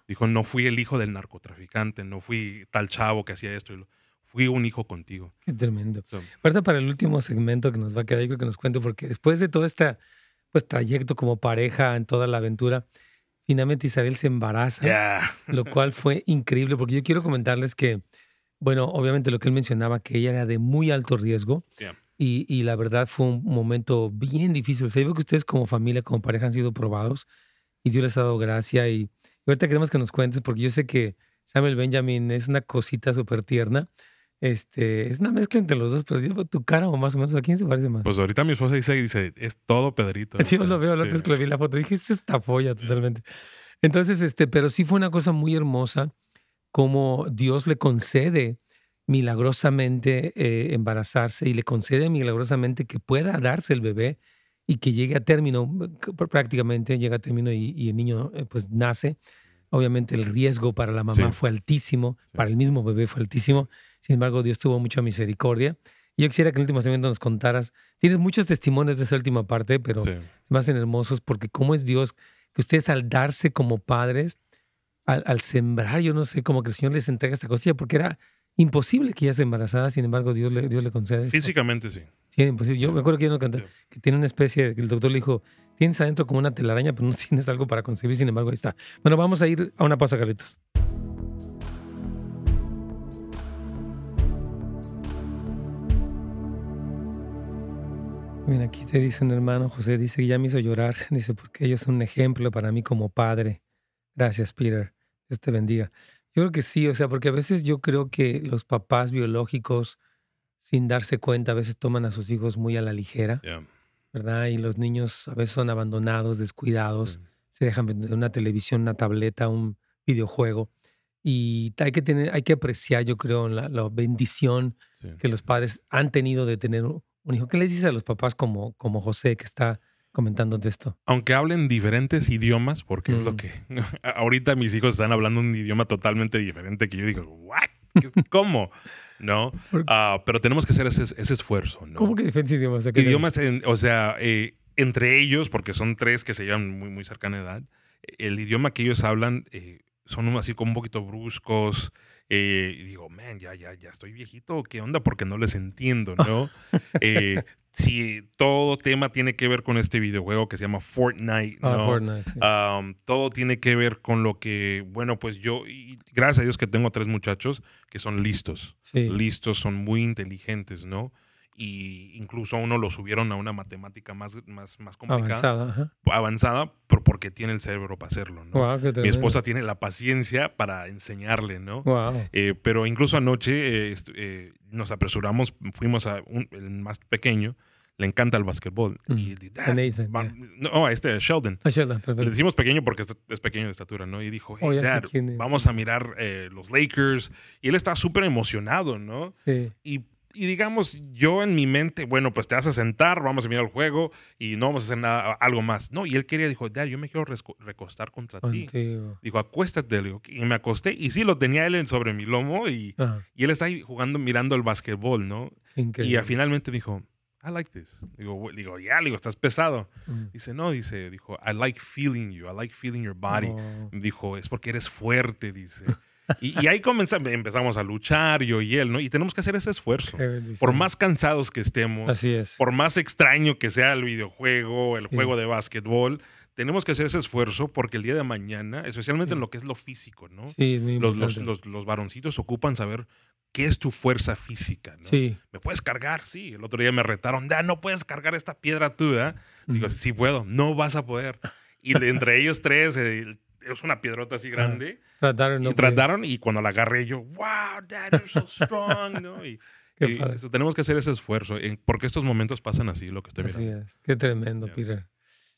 Dijo, no fui el hijo del narcotraficante, no fui tal chavo que hacía esto. Fui un hijo contigo. Qué tremendo. So, para el último segmento que nos va a quedar, yo creo que nos cuente, porque después de todo este pues, trayecto como pareja en toda la aventura, finalmente Isabel se embaraza, lo cual fue increíble, porque yo quiero comentarles que, bueno, obviamente lo que él mencionaba, que ella era de muy alto riesgo. Y, y, la verdad fue un momento bien difícil. O sea, yo veo que ustedes como familia, como pareja han sido probados y Dios les ha dado gracia. Y, y ahorita queremos que nos cuentes, porque yo sé que Samuel Benjamin es una cosita súper tierna. Este, es una mezcla entre los dos, pero tu cara o más o menos, ¿a quién se parece más? Pues ahorita mi esposa dice, dice es todo Pedrito. Sí, yo lo veo, la sí. que lo vi la foto, dije, es esta folla totalmente. Entonces, este, pero sí fue una cosa muy hermosa como Dios le concede milagrosamente eh, embarazarse y le concede milagrosamente que pueda darse el bebé y que llegue a término, prácticamente llega a término y, y el niño eh, pues nace. Obviamente el riesgo para la mamá sí. fue altísimo, sí. para el mismo bebé fue altísimo. Sin embargo, Dios tuvo mucha misericordia. Yo quisiera que en el último segmento nos contaras. Tienes muchos testimonios de esa última parte, pero sí. me hacen hermosos porque cómo es Dios que ustedes al darse como padres, al, al, sembrar, yo no sé, como que el Señor les entrega esta cosilla, porque era imposible que ella se embarazara, sin embargo, Dios le, Dios le concede. Esto. Físicamente sí. Sí, imposible. Yo me acuerdo que yo no canté, que tiene una especie, que el doctor le dijo, tienes adentro como una telaraña, pero no tienes algo para concebir, sin embargo, ahí está. Bueno, vamos a ir a una pausa, Carlitos. Mira, aquí te dice un hermano, José, dice que ya me hizo llorar, dice, porque ellos son un ejemplo para mí como padre. Gracias, Peter. Dios te bendiga. Yo creo que sí, o sea, porque a veces yo creo que los papás biológicos, sin darse cuenta, a veces toman a sus hijos muy a la ligera, yeah. ¿verdad? Y los niños a veces son abandonados, descuidados, sí. se dejan una televisión, una tableta, un videojuego. Y hay que tener, hay que apreciar, yo creo, la, la bendición sí. que los padres han tenido de tener un hijo. ¿Qué les dices a los papás como, como José que está comentando de esto? Aunque hablen diferentes idiomas, porque mm. es lo que ahorita mis hijos están hablando un idioma totalmente diferente que yo digo, ¿what? ¿Cómo? ¿No? Uh, pero tenemos que hacer ese, ese esfuerzo, ¿no? ¿Cómo que diferentes idiomas? Idiomas, en, o sea, eh, entre ellos, porque son tres que se llevan muy, muy cercana edad, el idioma que ellos hablan eh, son así como un poquito bruscos, eh, y digo, man, ya, ya, ya estoy viejito, ¿qué onda? Porque no les entiendo, ¿no? eh, si todo tema tiene que ver con este videojuego que se llama Fortnite, ¿no? Oh, Fortnite sí. um, todo tiene que ver con lo que, bueno, pues yo, y gracias a Dios que tengo tres muchachos que son listos, sí. listos, son muy inteligentes, ¿no? Y incluso a uno lo subieron a una matemática más, más, más complicada, avanzada, avanzada, pero porque tiene el cerebro para hacerlo, ¿no? Wow, Mi esposa tiene la paciencia para enseñarle, ¿no? Wow. Eh, pero incluso anoche eh, eh, nos apresuramos, fuimos a un, el más pequeño, le encanta el básquetbol. Mm. Y, y, A Nathan, va- ya. no, este Sheldon. Ah, Sheldon, Le decimos pequeño porque es, pequeño de estatura, ¿no? Y dijo, hey, Oh, Dad, vamos a mirar eh, los Lakers. Y él estaba súper emocionado, ¿no? Sí. Y, y digamos, yo en mi mente, bueno, pues te vas a sentar, vamos a mirar el juego y no vamos a hacer nada, algo más. No, y él quería, dijo, Dad, yo me quiero recostar contra ti. Dijo, acuéstate. Digo, y me acosté y sí, lo tenía él sobre mi lomo y, y él está ahí jugando, mirando el básquetbol, ¿no? increíble. Y al finalmente me dijo, I like this. Digo, digo, ya, digo, estás pesado. Mm. Dice, no, dice, dijo, I like feeling you, I like feeling your body. Oh, Dijo, es porque eres fuerte, dice. Y, y ahí comenzamos, empezamos a luchar, yo y él, ¿no? Y tenemos que hacer ese esfuerzo. Por más cansados que estemos, Así es. por más extraño que sea el videojuego, el Sí. juego de básquetbol, tenemos que hacer ese esfuerzo porque el día de mañana, especialmente en lo que es lo físico, ¿no? Sí, muy Los, los, los, los varoncitos ocupan saber qué es tu fuerza física, ¿no? Sí. ¿Me puedes cargar? Sí. El otro día me retaron, "Da, no puedes cargar esta piedra tú, ¿eh? Digo, Mm. sí puedo. No vas a poder. Y entre ellos tres, eh, es una piedrota así grande. Trataron, no y trataron, y cuando la agarré yo, wow, dad, you're so strong, ¿no? Y, y eso, tenemos que hacer ese esfuerzo, porque estos momentos pasan así, lo que estoy Así mirando. es. Qué tremendo, Ya. Peter.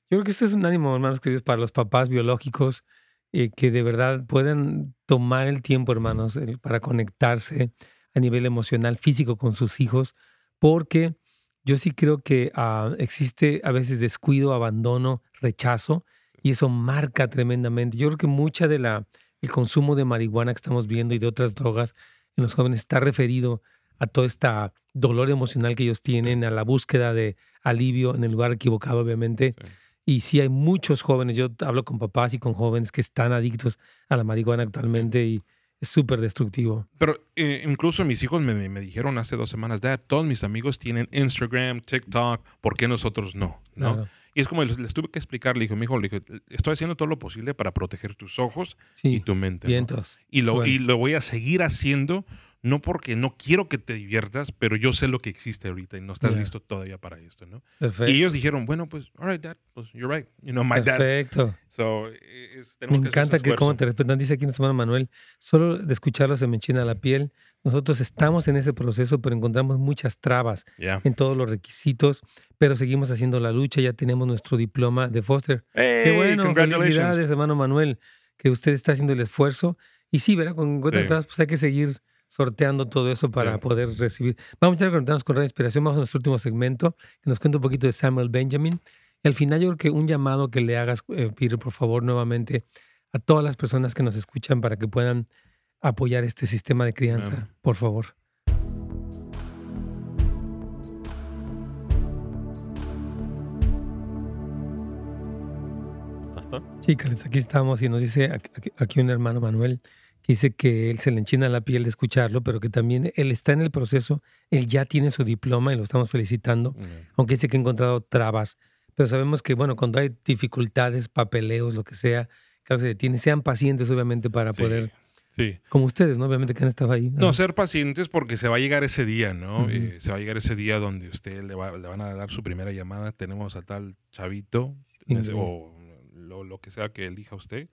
Yo creo que este es un ánimo, hermanos queridos, para los papás biológicos eh, que de verdad puedan tomar el tiempo, hermanos, para conectarse a nivel emocional, físico con sus hijos, porque yo sí creo que ah, existe a veces descuido, abandono, rechazo, y eso marca tremendamente. Yo creo que mucha de la el consumo de marihuana que estamos viendo y de otras drogas en los jóvenes está referido a todo este dolor emocional que ellos tienen, a la búsqueda de alivio en el lugar equivocado, obviamente. Sí. Y sí hay muchos jóvenes, yo hablo con papás y con jóvenes que están adictos a la marihuana actualmente y es súper destructivo. Pero eh, incluso mis hijos me, me dijeron hace dos semanas, Dad, todos mis amigos tienen Instagram, TikTok, ¿por qué nosotros no? ¿No? Claro. Y es como les, les tuve que explicar, le dije, mi hijo, le dije, estoy haciendo todo lo posible para proteger tus ojos Sí, y tu mente. ¿no? Y lo, Bueno. y lo voy a seguir haciendo, no porque no quiero que te diviertas, pero yo sé lo que existe ahorita y no estás Ya. listo todavía para esto, ¿no? Perfecto. Y ellos dijeron, bueno, pues, all right, dad, pues, you're right. You know, my dad's. Perfecto. So, es- Me que encanta que cómo esfuerzo. te respetan. Dice aquí nuestro hermano Manuel, solo de escucharlo se me enchina la piel. Nosotros estamos en ese proceso, pero encontramos muchas trabas Yeah. en todos los requisitos, pero seguimos haciendo la lucha. Ya tenemos nuestro diploma de Foster. Hey, Qué bueno, felicidades, hermano Manuel, que usted está haciendo el esfuerzo. Y sí, ¿verdad? Con encuentra Sí. atrás, pues hay que seguir sorteando todo eso para Sí. poder recibir. Vamos a conectarnos con Radio Inspiración. Vamos a nuestro último segmento, que nos cuenta un poquito de Samuel Benjamin. Y al final, yo creo que un llamado que le hagas, eh, Peter, por favor, nuevamente, a todas las personas que nos escuchan para que puedan apoyar este sistema de crianza, por favor. Pastor. Sí, Carlos, aquí estamos y nos dice aquí- un hermano Manuel dice que él se le enchina la piel de escucharlo, pero que también él está en el proceso, él ya tiene su diploma y lo estamos felicitando, aunque dice que ha encontrado trabas, pero sabemos que, bueno, cuando hay dificultades, papeleos, lo que sea, claro que se detiene, sean pacientes obviamente para Sí, poder, Sí. como ustedes, ¿no? Obviamente que han estado ahí. No, ser pacientes porque se va a llegar ese día, ¿no? Eh, se va a llegar ese día donde usted le, va- le van a dar su primera llamada. Tenemos a tal chavito ese- o lo, lo que sea que elija usted.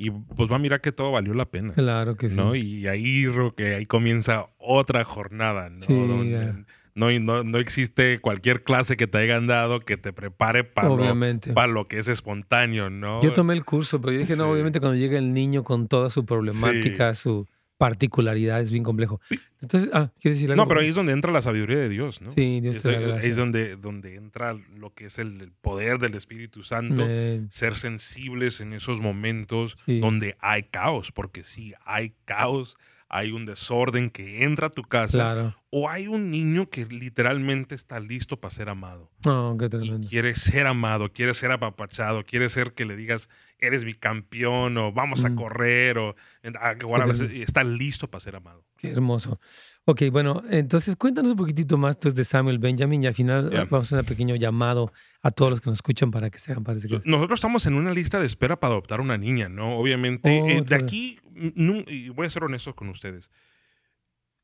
Y pues va a mirar que todo valió la pena. Claro que sí. ¿no? Y ahí, que ahí comienza otra jornada, ¿no? Sí, Donde no, no, no existe cualquier clase que te hayan dado que te prepare para lo, para lo que es espontáneo, ¿no? Yo tomé el curso, pero yo dije, no, Sí. obviamente cuando llega el niño con toda su problemática, su particularidad, es bien complejo. Entonces, ah, ¿quieres decir algo? No, pero ahí es donde entra la sabiduría de Dios, ¿no? Sí, Dios Es, te da es donde, donde entra lo que es el, el poder del Espíritu Santo. Ser sensibles en esos momentos Sí. donde hay caos, porque sí, hay caos, hay un desorden que entra a tu casa, Claro. o hay un niño que literalmente está listo para ser amado. No, qué y quiere ser amado, quiere ser apapachado, quiere ser que le digas, eres mi campeón, o vamos a Mm. correr, o ah, a y está listo para ser amado. Qué hermoso. Ok, bueno, entonces cuéntanos un poquitito más tú, de Samuel Benjamin y al final vamos a hacer un pequeño llamado a todos los que nos escuchan para que se hagan parece que... Nosotros estamos en una lista de espera para adoptar una niña, ¿no? Obviamente, Oh, eh, de aquí, nu- y voy a ser honesto con ustedes,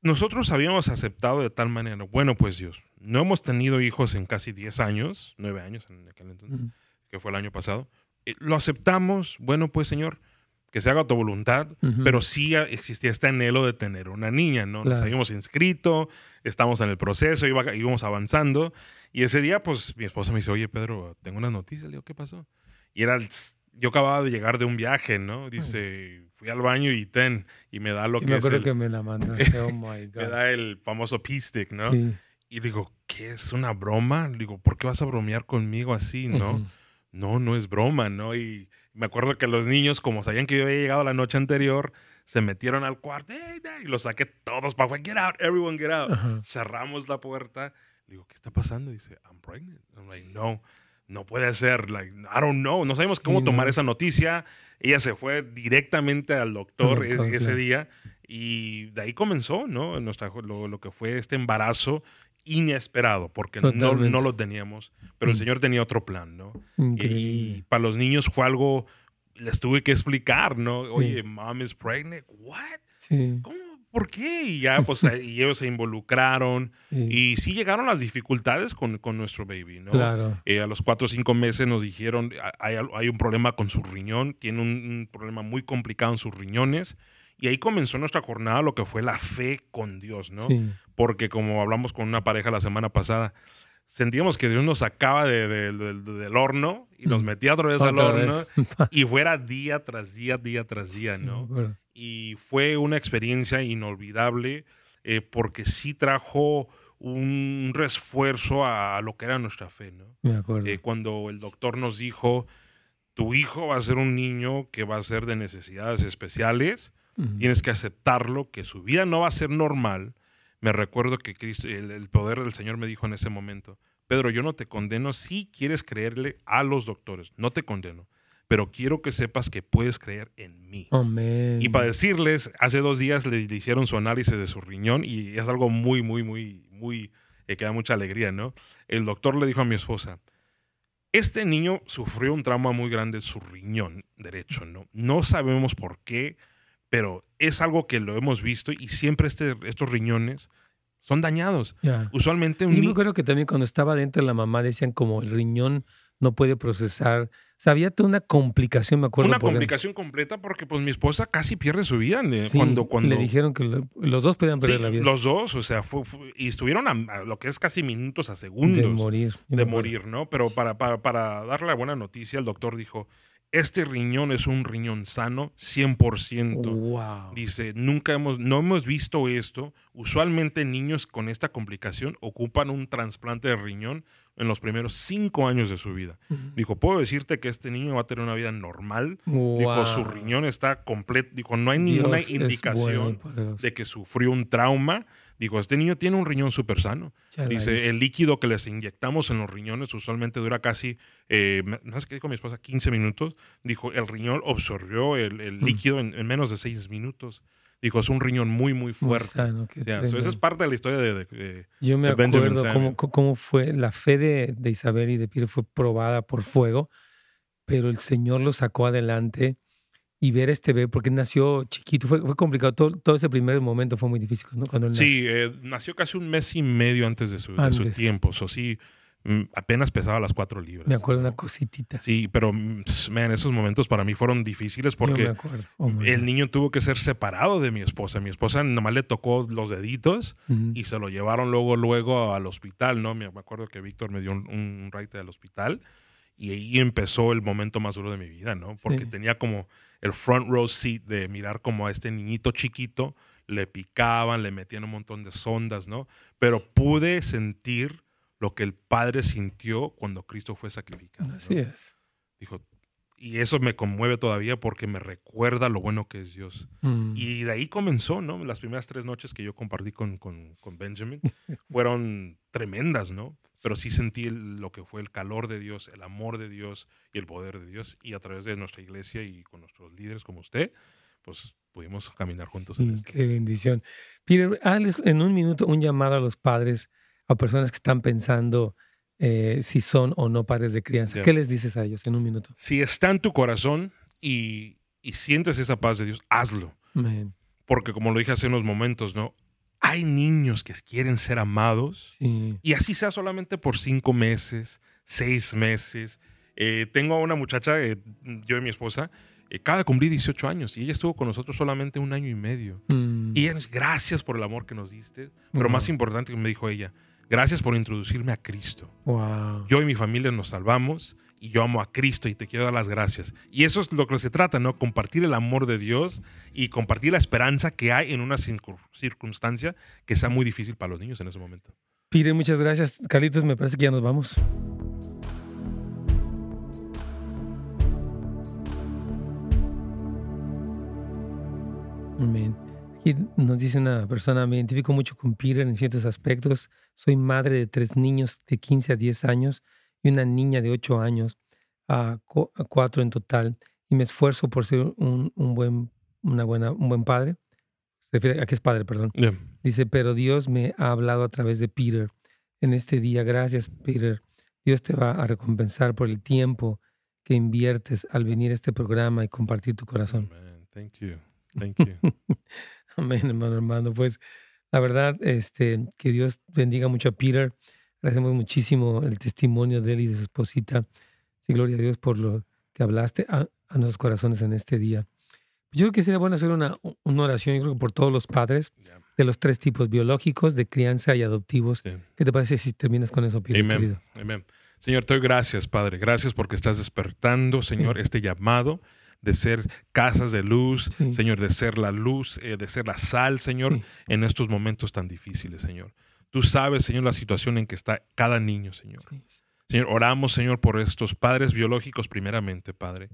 nosotros habíamos aceptado de tal manera, bueno, pues Dios, no hemos tenido hijos en casi 10 años, 9 años en aquel entonces. Que fue el año pasado. Eh, lo aceptamos, bueno, pues Señor, que se haga tu voluntad, Ujú. pero sí existía este anhelo de tener una niña, ¿no? Nos habíamos inscrito, estamos en el proceso, iba- íbamos avanzando. Y ese día, pues, mi esposa me dice, oye, Pedro, tengo una noticia. Le digo, ¿qué pasó? Y era, el- yo acababa de llegar de un viaje, ¿no? Dice, fui al baño y ten, y me da lo Y que me es me el, que me la mandaste. Oh my me God. da el famoso P-stick, ¿no? Sí. Y digo, ¿qué es una broma? Digo, ¿por qué vas a bromear conmigo así, no? Ujú. No, no es broma, ¿no? Y me acuerdo que los niños, como sabían que yo había llegado la noche anterior, se metieron al cuarto y los saqué todos para afuera. Get out, everyone get out. Ajá. Cerramos la puerta. Digo, ¿qué está pasando? dice, I'm pregnant. I'm like, no, no puede ser. Like, I don't know. No sabemos cómo Sí, tomar esa noticia. Ella se fue directamente al doctor, e- doctor, ese día y de ahí comenzó, ¿no? Nuestra, lo, lo que fue este embarazo inesperado, porque no, no lo teníamos, pero el Mm. Señor tenía otro plan, ¿no? Y para los niños fue algo, les tuve que explicar, ¿no? Oye, mom is pregnant. What? Sí, ¿Cómo? ¿Por qué? Y ya, pues, y ellos se involucraron. sí, Y sí llegaron las dificultades con, con nuestro baby, ¿no? claro. Eh, a los cuatro o cinco meses nos dijeron, hay, hay un problema con su riñón, tiene un, un problema muy complicado en sus riñones. Y ahí comenzó nuestra jornada, lo que fue la fe con Dios, ¿no? Sí, Porque como hablamos con una pareja la semana pasada, sentíamos que Dios nos sacaba de- de- de- de- del horno y nos Mm. metía otra vez al otra horno. vez. Y fuera día tras día, día tras día, Sí, ¿no? acuerdo. Y fue una experiencia inolvidable eh, porque sí trajo un refuerzo a, lo que era nuestra fe, ¿no? Me acuerdo. Eh, cuando el doctor nos dijo, tu hijo va a ser un niño que va a ser de necesidades especiales, tienes que aceptarlo, que su vida no va a ser normal. Me recuerdo que Cristo- el, el poder del Señor me dijo en ese momento, Pedro, yo no te condeno si quieres creerle a los doctores, no te condeno, pero quiero que sepas que puedes creer en mí. Amén. Y para decirles, hace dos días le, le hicieron su análisis de su riñón y es algo muy, muy, muy, muy, eh, que da mucha alegría, ¿no? El doctor le dijo a mi esposa, este niño sufrió un trauma muy grande en su riñón derecho, ¿no? No sabemos por qué, pero es algo que lo hemos visto y siempre este, estos riñones son dañados. Usualmente un Y yo acuerdo que también cuando estaba dentro de la mamá decían como el riñón no puede procesar. Había toda una complicación, me acuerdo. Una dentro. complicación completa porque pues mi esposa casi pierde su vida Sí, cuando, cuando Le dijeron que lo- los dos podían perder Sí, la vida. los dos, o sea, fue- fue- y estuvieron a, a lo que es casi minutos a de segundos morir. Yo me de morir, ¿no? Pero para, para, para darle la buena noticia, el doctor dijo, este riñón es un riñón sano 100%. Wow. Dice, nunca hemos, no hemos visto esto. Usualmente niños con esta complicación ocupan un trasplante de riñón en los primeros cinco años de su vida. Dijo, puedo decirte que este niño va a tener una vida normal. Dijo, su riñón está completo. Dijo, no hay ninguna Dios bueno indicación de que sufrió un trauma. Dijo, este niño tiene un riñón súper sano. Dice, el líquido que les inyectamos en los riñones usualmente dura casi, eh, sé qué dijo mi esposa, 15 minutos. Dijo, el riñón absorbió el, el Mm. líquido en, en menos de 6 minutos. Dijo, es un riñón muy, muy Muy fuerte. qué O sea, so esa es parte de la historia de... de- de- Yo me de acuerdo cómo, cómo- fue la fe de, de Isabel y de Peter fue probada por fuego, pero el Señor lo sacó adelante y ver a este bebé, porque nació chiquito, fue, fue complicado. Todo, todo ese primer momento fue muy difícil ¿no? cuando él nació. Sí, eh, nació casi un mes y medio antes de su, de su Antes. tiempo. So, sí, apenas pesaba las 4 libras. Me acuerdo una cositita. Sí, pero, mm, man, esos momentos para mí fueron difíciles porque. Oh, my el niño tuvo que ser separado de mi esposa. Mi esposa nomás le tocó los deditos Ujú. y se lo llevaron luego, luego al hospital, ¿no? Me me acuerdo que Víctor me dio un, un raite al hospital y ahí empezó el momento más duro de mi vida, ¿no? Porque Sí. tenía como el front row seat de mirar como a este niñito chiquito, le picaban, le metían un montón de sondas, ¿no? Pero pude sentir lo que el Padre sintió cuando Cristo fue sacrificado. ¿no? Así es. Dijo, y eso me conmueve todavía porque me recuerda lo bueno que es Dios. Mm. Y de ahí comenzó, ¿no? Las primeras tres noches que yo compartí con, con, con Benjamin fueron tremendas, ¿no? Pero sí sentí el- lo que fue el calor de Dios, el amor de Dios y el poder de Dios. Y a través de nuestra iglesia y con nuestros líderes como usted, pues pudimos caminar juntos en esto. qué bendición. Peter, hazles en un minuto un llamado a los padres, a personas que están pensando eh, si son o no padres de crianza. Ya. ¿Qué les dices a ellos en un minuto? Si está en tu corazón y, y sientes esa paz de Dios, hazlo. Amén. Porque como lo dije hace unos momentos, ¿no? Hay niños que quieren ser amados Sí. Y así sea solamente por cinco meses, seis meses. Eh, tengo a una muchacha, eh, yo y mi esposa, eh, acaba de cumplir 18 años y ella estuvo con nosotros solamente un año y medio. Mm. Y ella nos gracias por el amor que nos diste, pero Ujú. más importante que me dijo ella, gracias por introducirme a Cristo. Wow. Yo y mi familia nos salvamos y yo amo a Cristo y te quiero dar las gracias. Y eso es lo que se trata, ¿no? Compartir el amor de Dios y compartir la esperanza que hay en una circun- circunstancia que sea muy difícil para los niños en ese momento. Peter, muchas gracias. Carlitos, me parece que ya nos vamos. Amén. Aquí nos dice una persona, me identifico mucho con Peter en ciertos aspectos. Soy madre de tres niños de 15 a 10 años y una niña de 8 años, a, cu- a cuatro en total, y me esfuerzo por ser un, un buen, una buena, un buen padre. Se refiere a que es padre, perdón. Dice, pero Dios me ha hablado a través de Peter en este día. Gracias, Peter. Dios te va a recompensar por el tiempo que inviertes al venir a este programa y compartir tu corazón. Amen. Thank you. Thank you. Amén, hermano, hermano. Pues la verdad, este, que Dios bendiga mucho a Peter. Agradecemos muchísimo el testimonio de él y de su esposita. Sí, gloria a Dios por lo que hablaste a, a nuestros corazones en este día. Yo creo que sería bueno hacer una, una oración, yo creo que por todos los padres Yeah. de los tres tipos, biológicos, de crianza y adoptivos. Sí. ¿Qué te parece si terminas con eso, Peter, Amén. querido? Amén. Señor, te doy gracias, Padre. Gracias porque estás despertando, Señor, este llamado de ser casas de luz, Sí. Señor, de ser la luz, eh, de ser la sal, Señor, Sí. en estos momentos tan difíciles, Señor. Tú sabes, Señor, la situación en que está cada niño, Señor. Sí. Señor, oramos, Señor, por estos padres biológicos primeramente, Padre.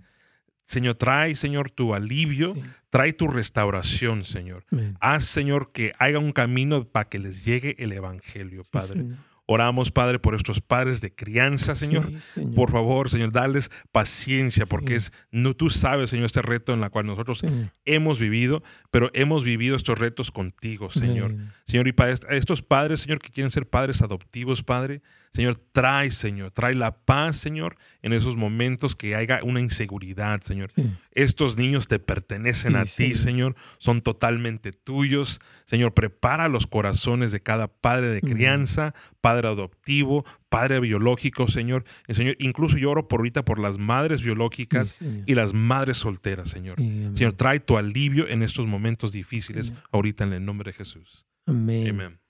Señor, trae, Señor, tu alivio, Sí. trae tu restauración, Señor. Amén. Haz, Señor, que haya un camino para que les llegue el Evangelio, Padre. Oramos, Padre, por estos padres de crianza, Señor. Sí, Señor. Por favor, Señor, dales paciencia, porque Sí. es, no, tú sabes, Señor, este reto en el cual nosotros Sí. hemos vivido, pero hemos vivido estos retos contigo, Señor. Señor, y para estos padres, Señor, que quieren ser padres adoptivos, Padre, Señor, trae, Señor, trae la paz, Señor, en esos momentos que haya una inseguridad, Señor. Sí. Estos niños te pertenecen Sí, a ti, Señor. Señor, son totalmente tuyos. Señor, prepara los corazones de cada padre de crianza, padre adoptivo, padre biológico, Señor. Y, Señor, incluso yo oro por ahorita por las madres biológicas y las madres solteras, Señor. Señor, trae tu alivio en estos momentos difíciles ahorita en el nombre de Jesús. Amén. Amén.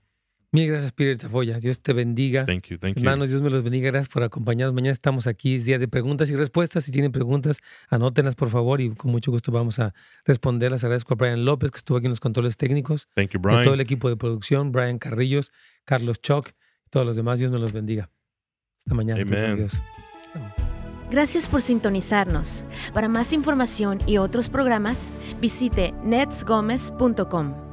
Mil gracias, Peter Tafoya. Dios te bendiga. Thank you, thank you. Hermanos, Dios me los bendiga. Gracias por acompañarnos. Mañana estamos aquí. Es día de preguntas y respuestas. Si tienen preguntas, anótenlas, por favor, y con mucho gusto vamos a responderlas. Agradezco a Brian López, que estuvo aquí en los controles técnicos, Thank you, a todo el Brian. equipo de producción, Brian Carrillos, Carlos Choc, y todos los demás. Dios me los bendiga. Hasta mañana. Amen. Dios. Gracias por sintonizarnos. Para más información y otros programas, visite netsgomez.com.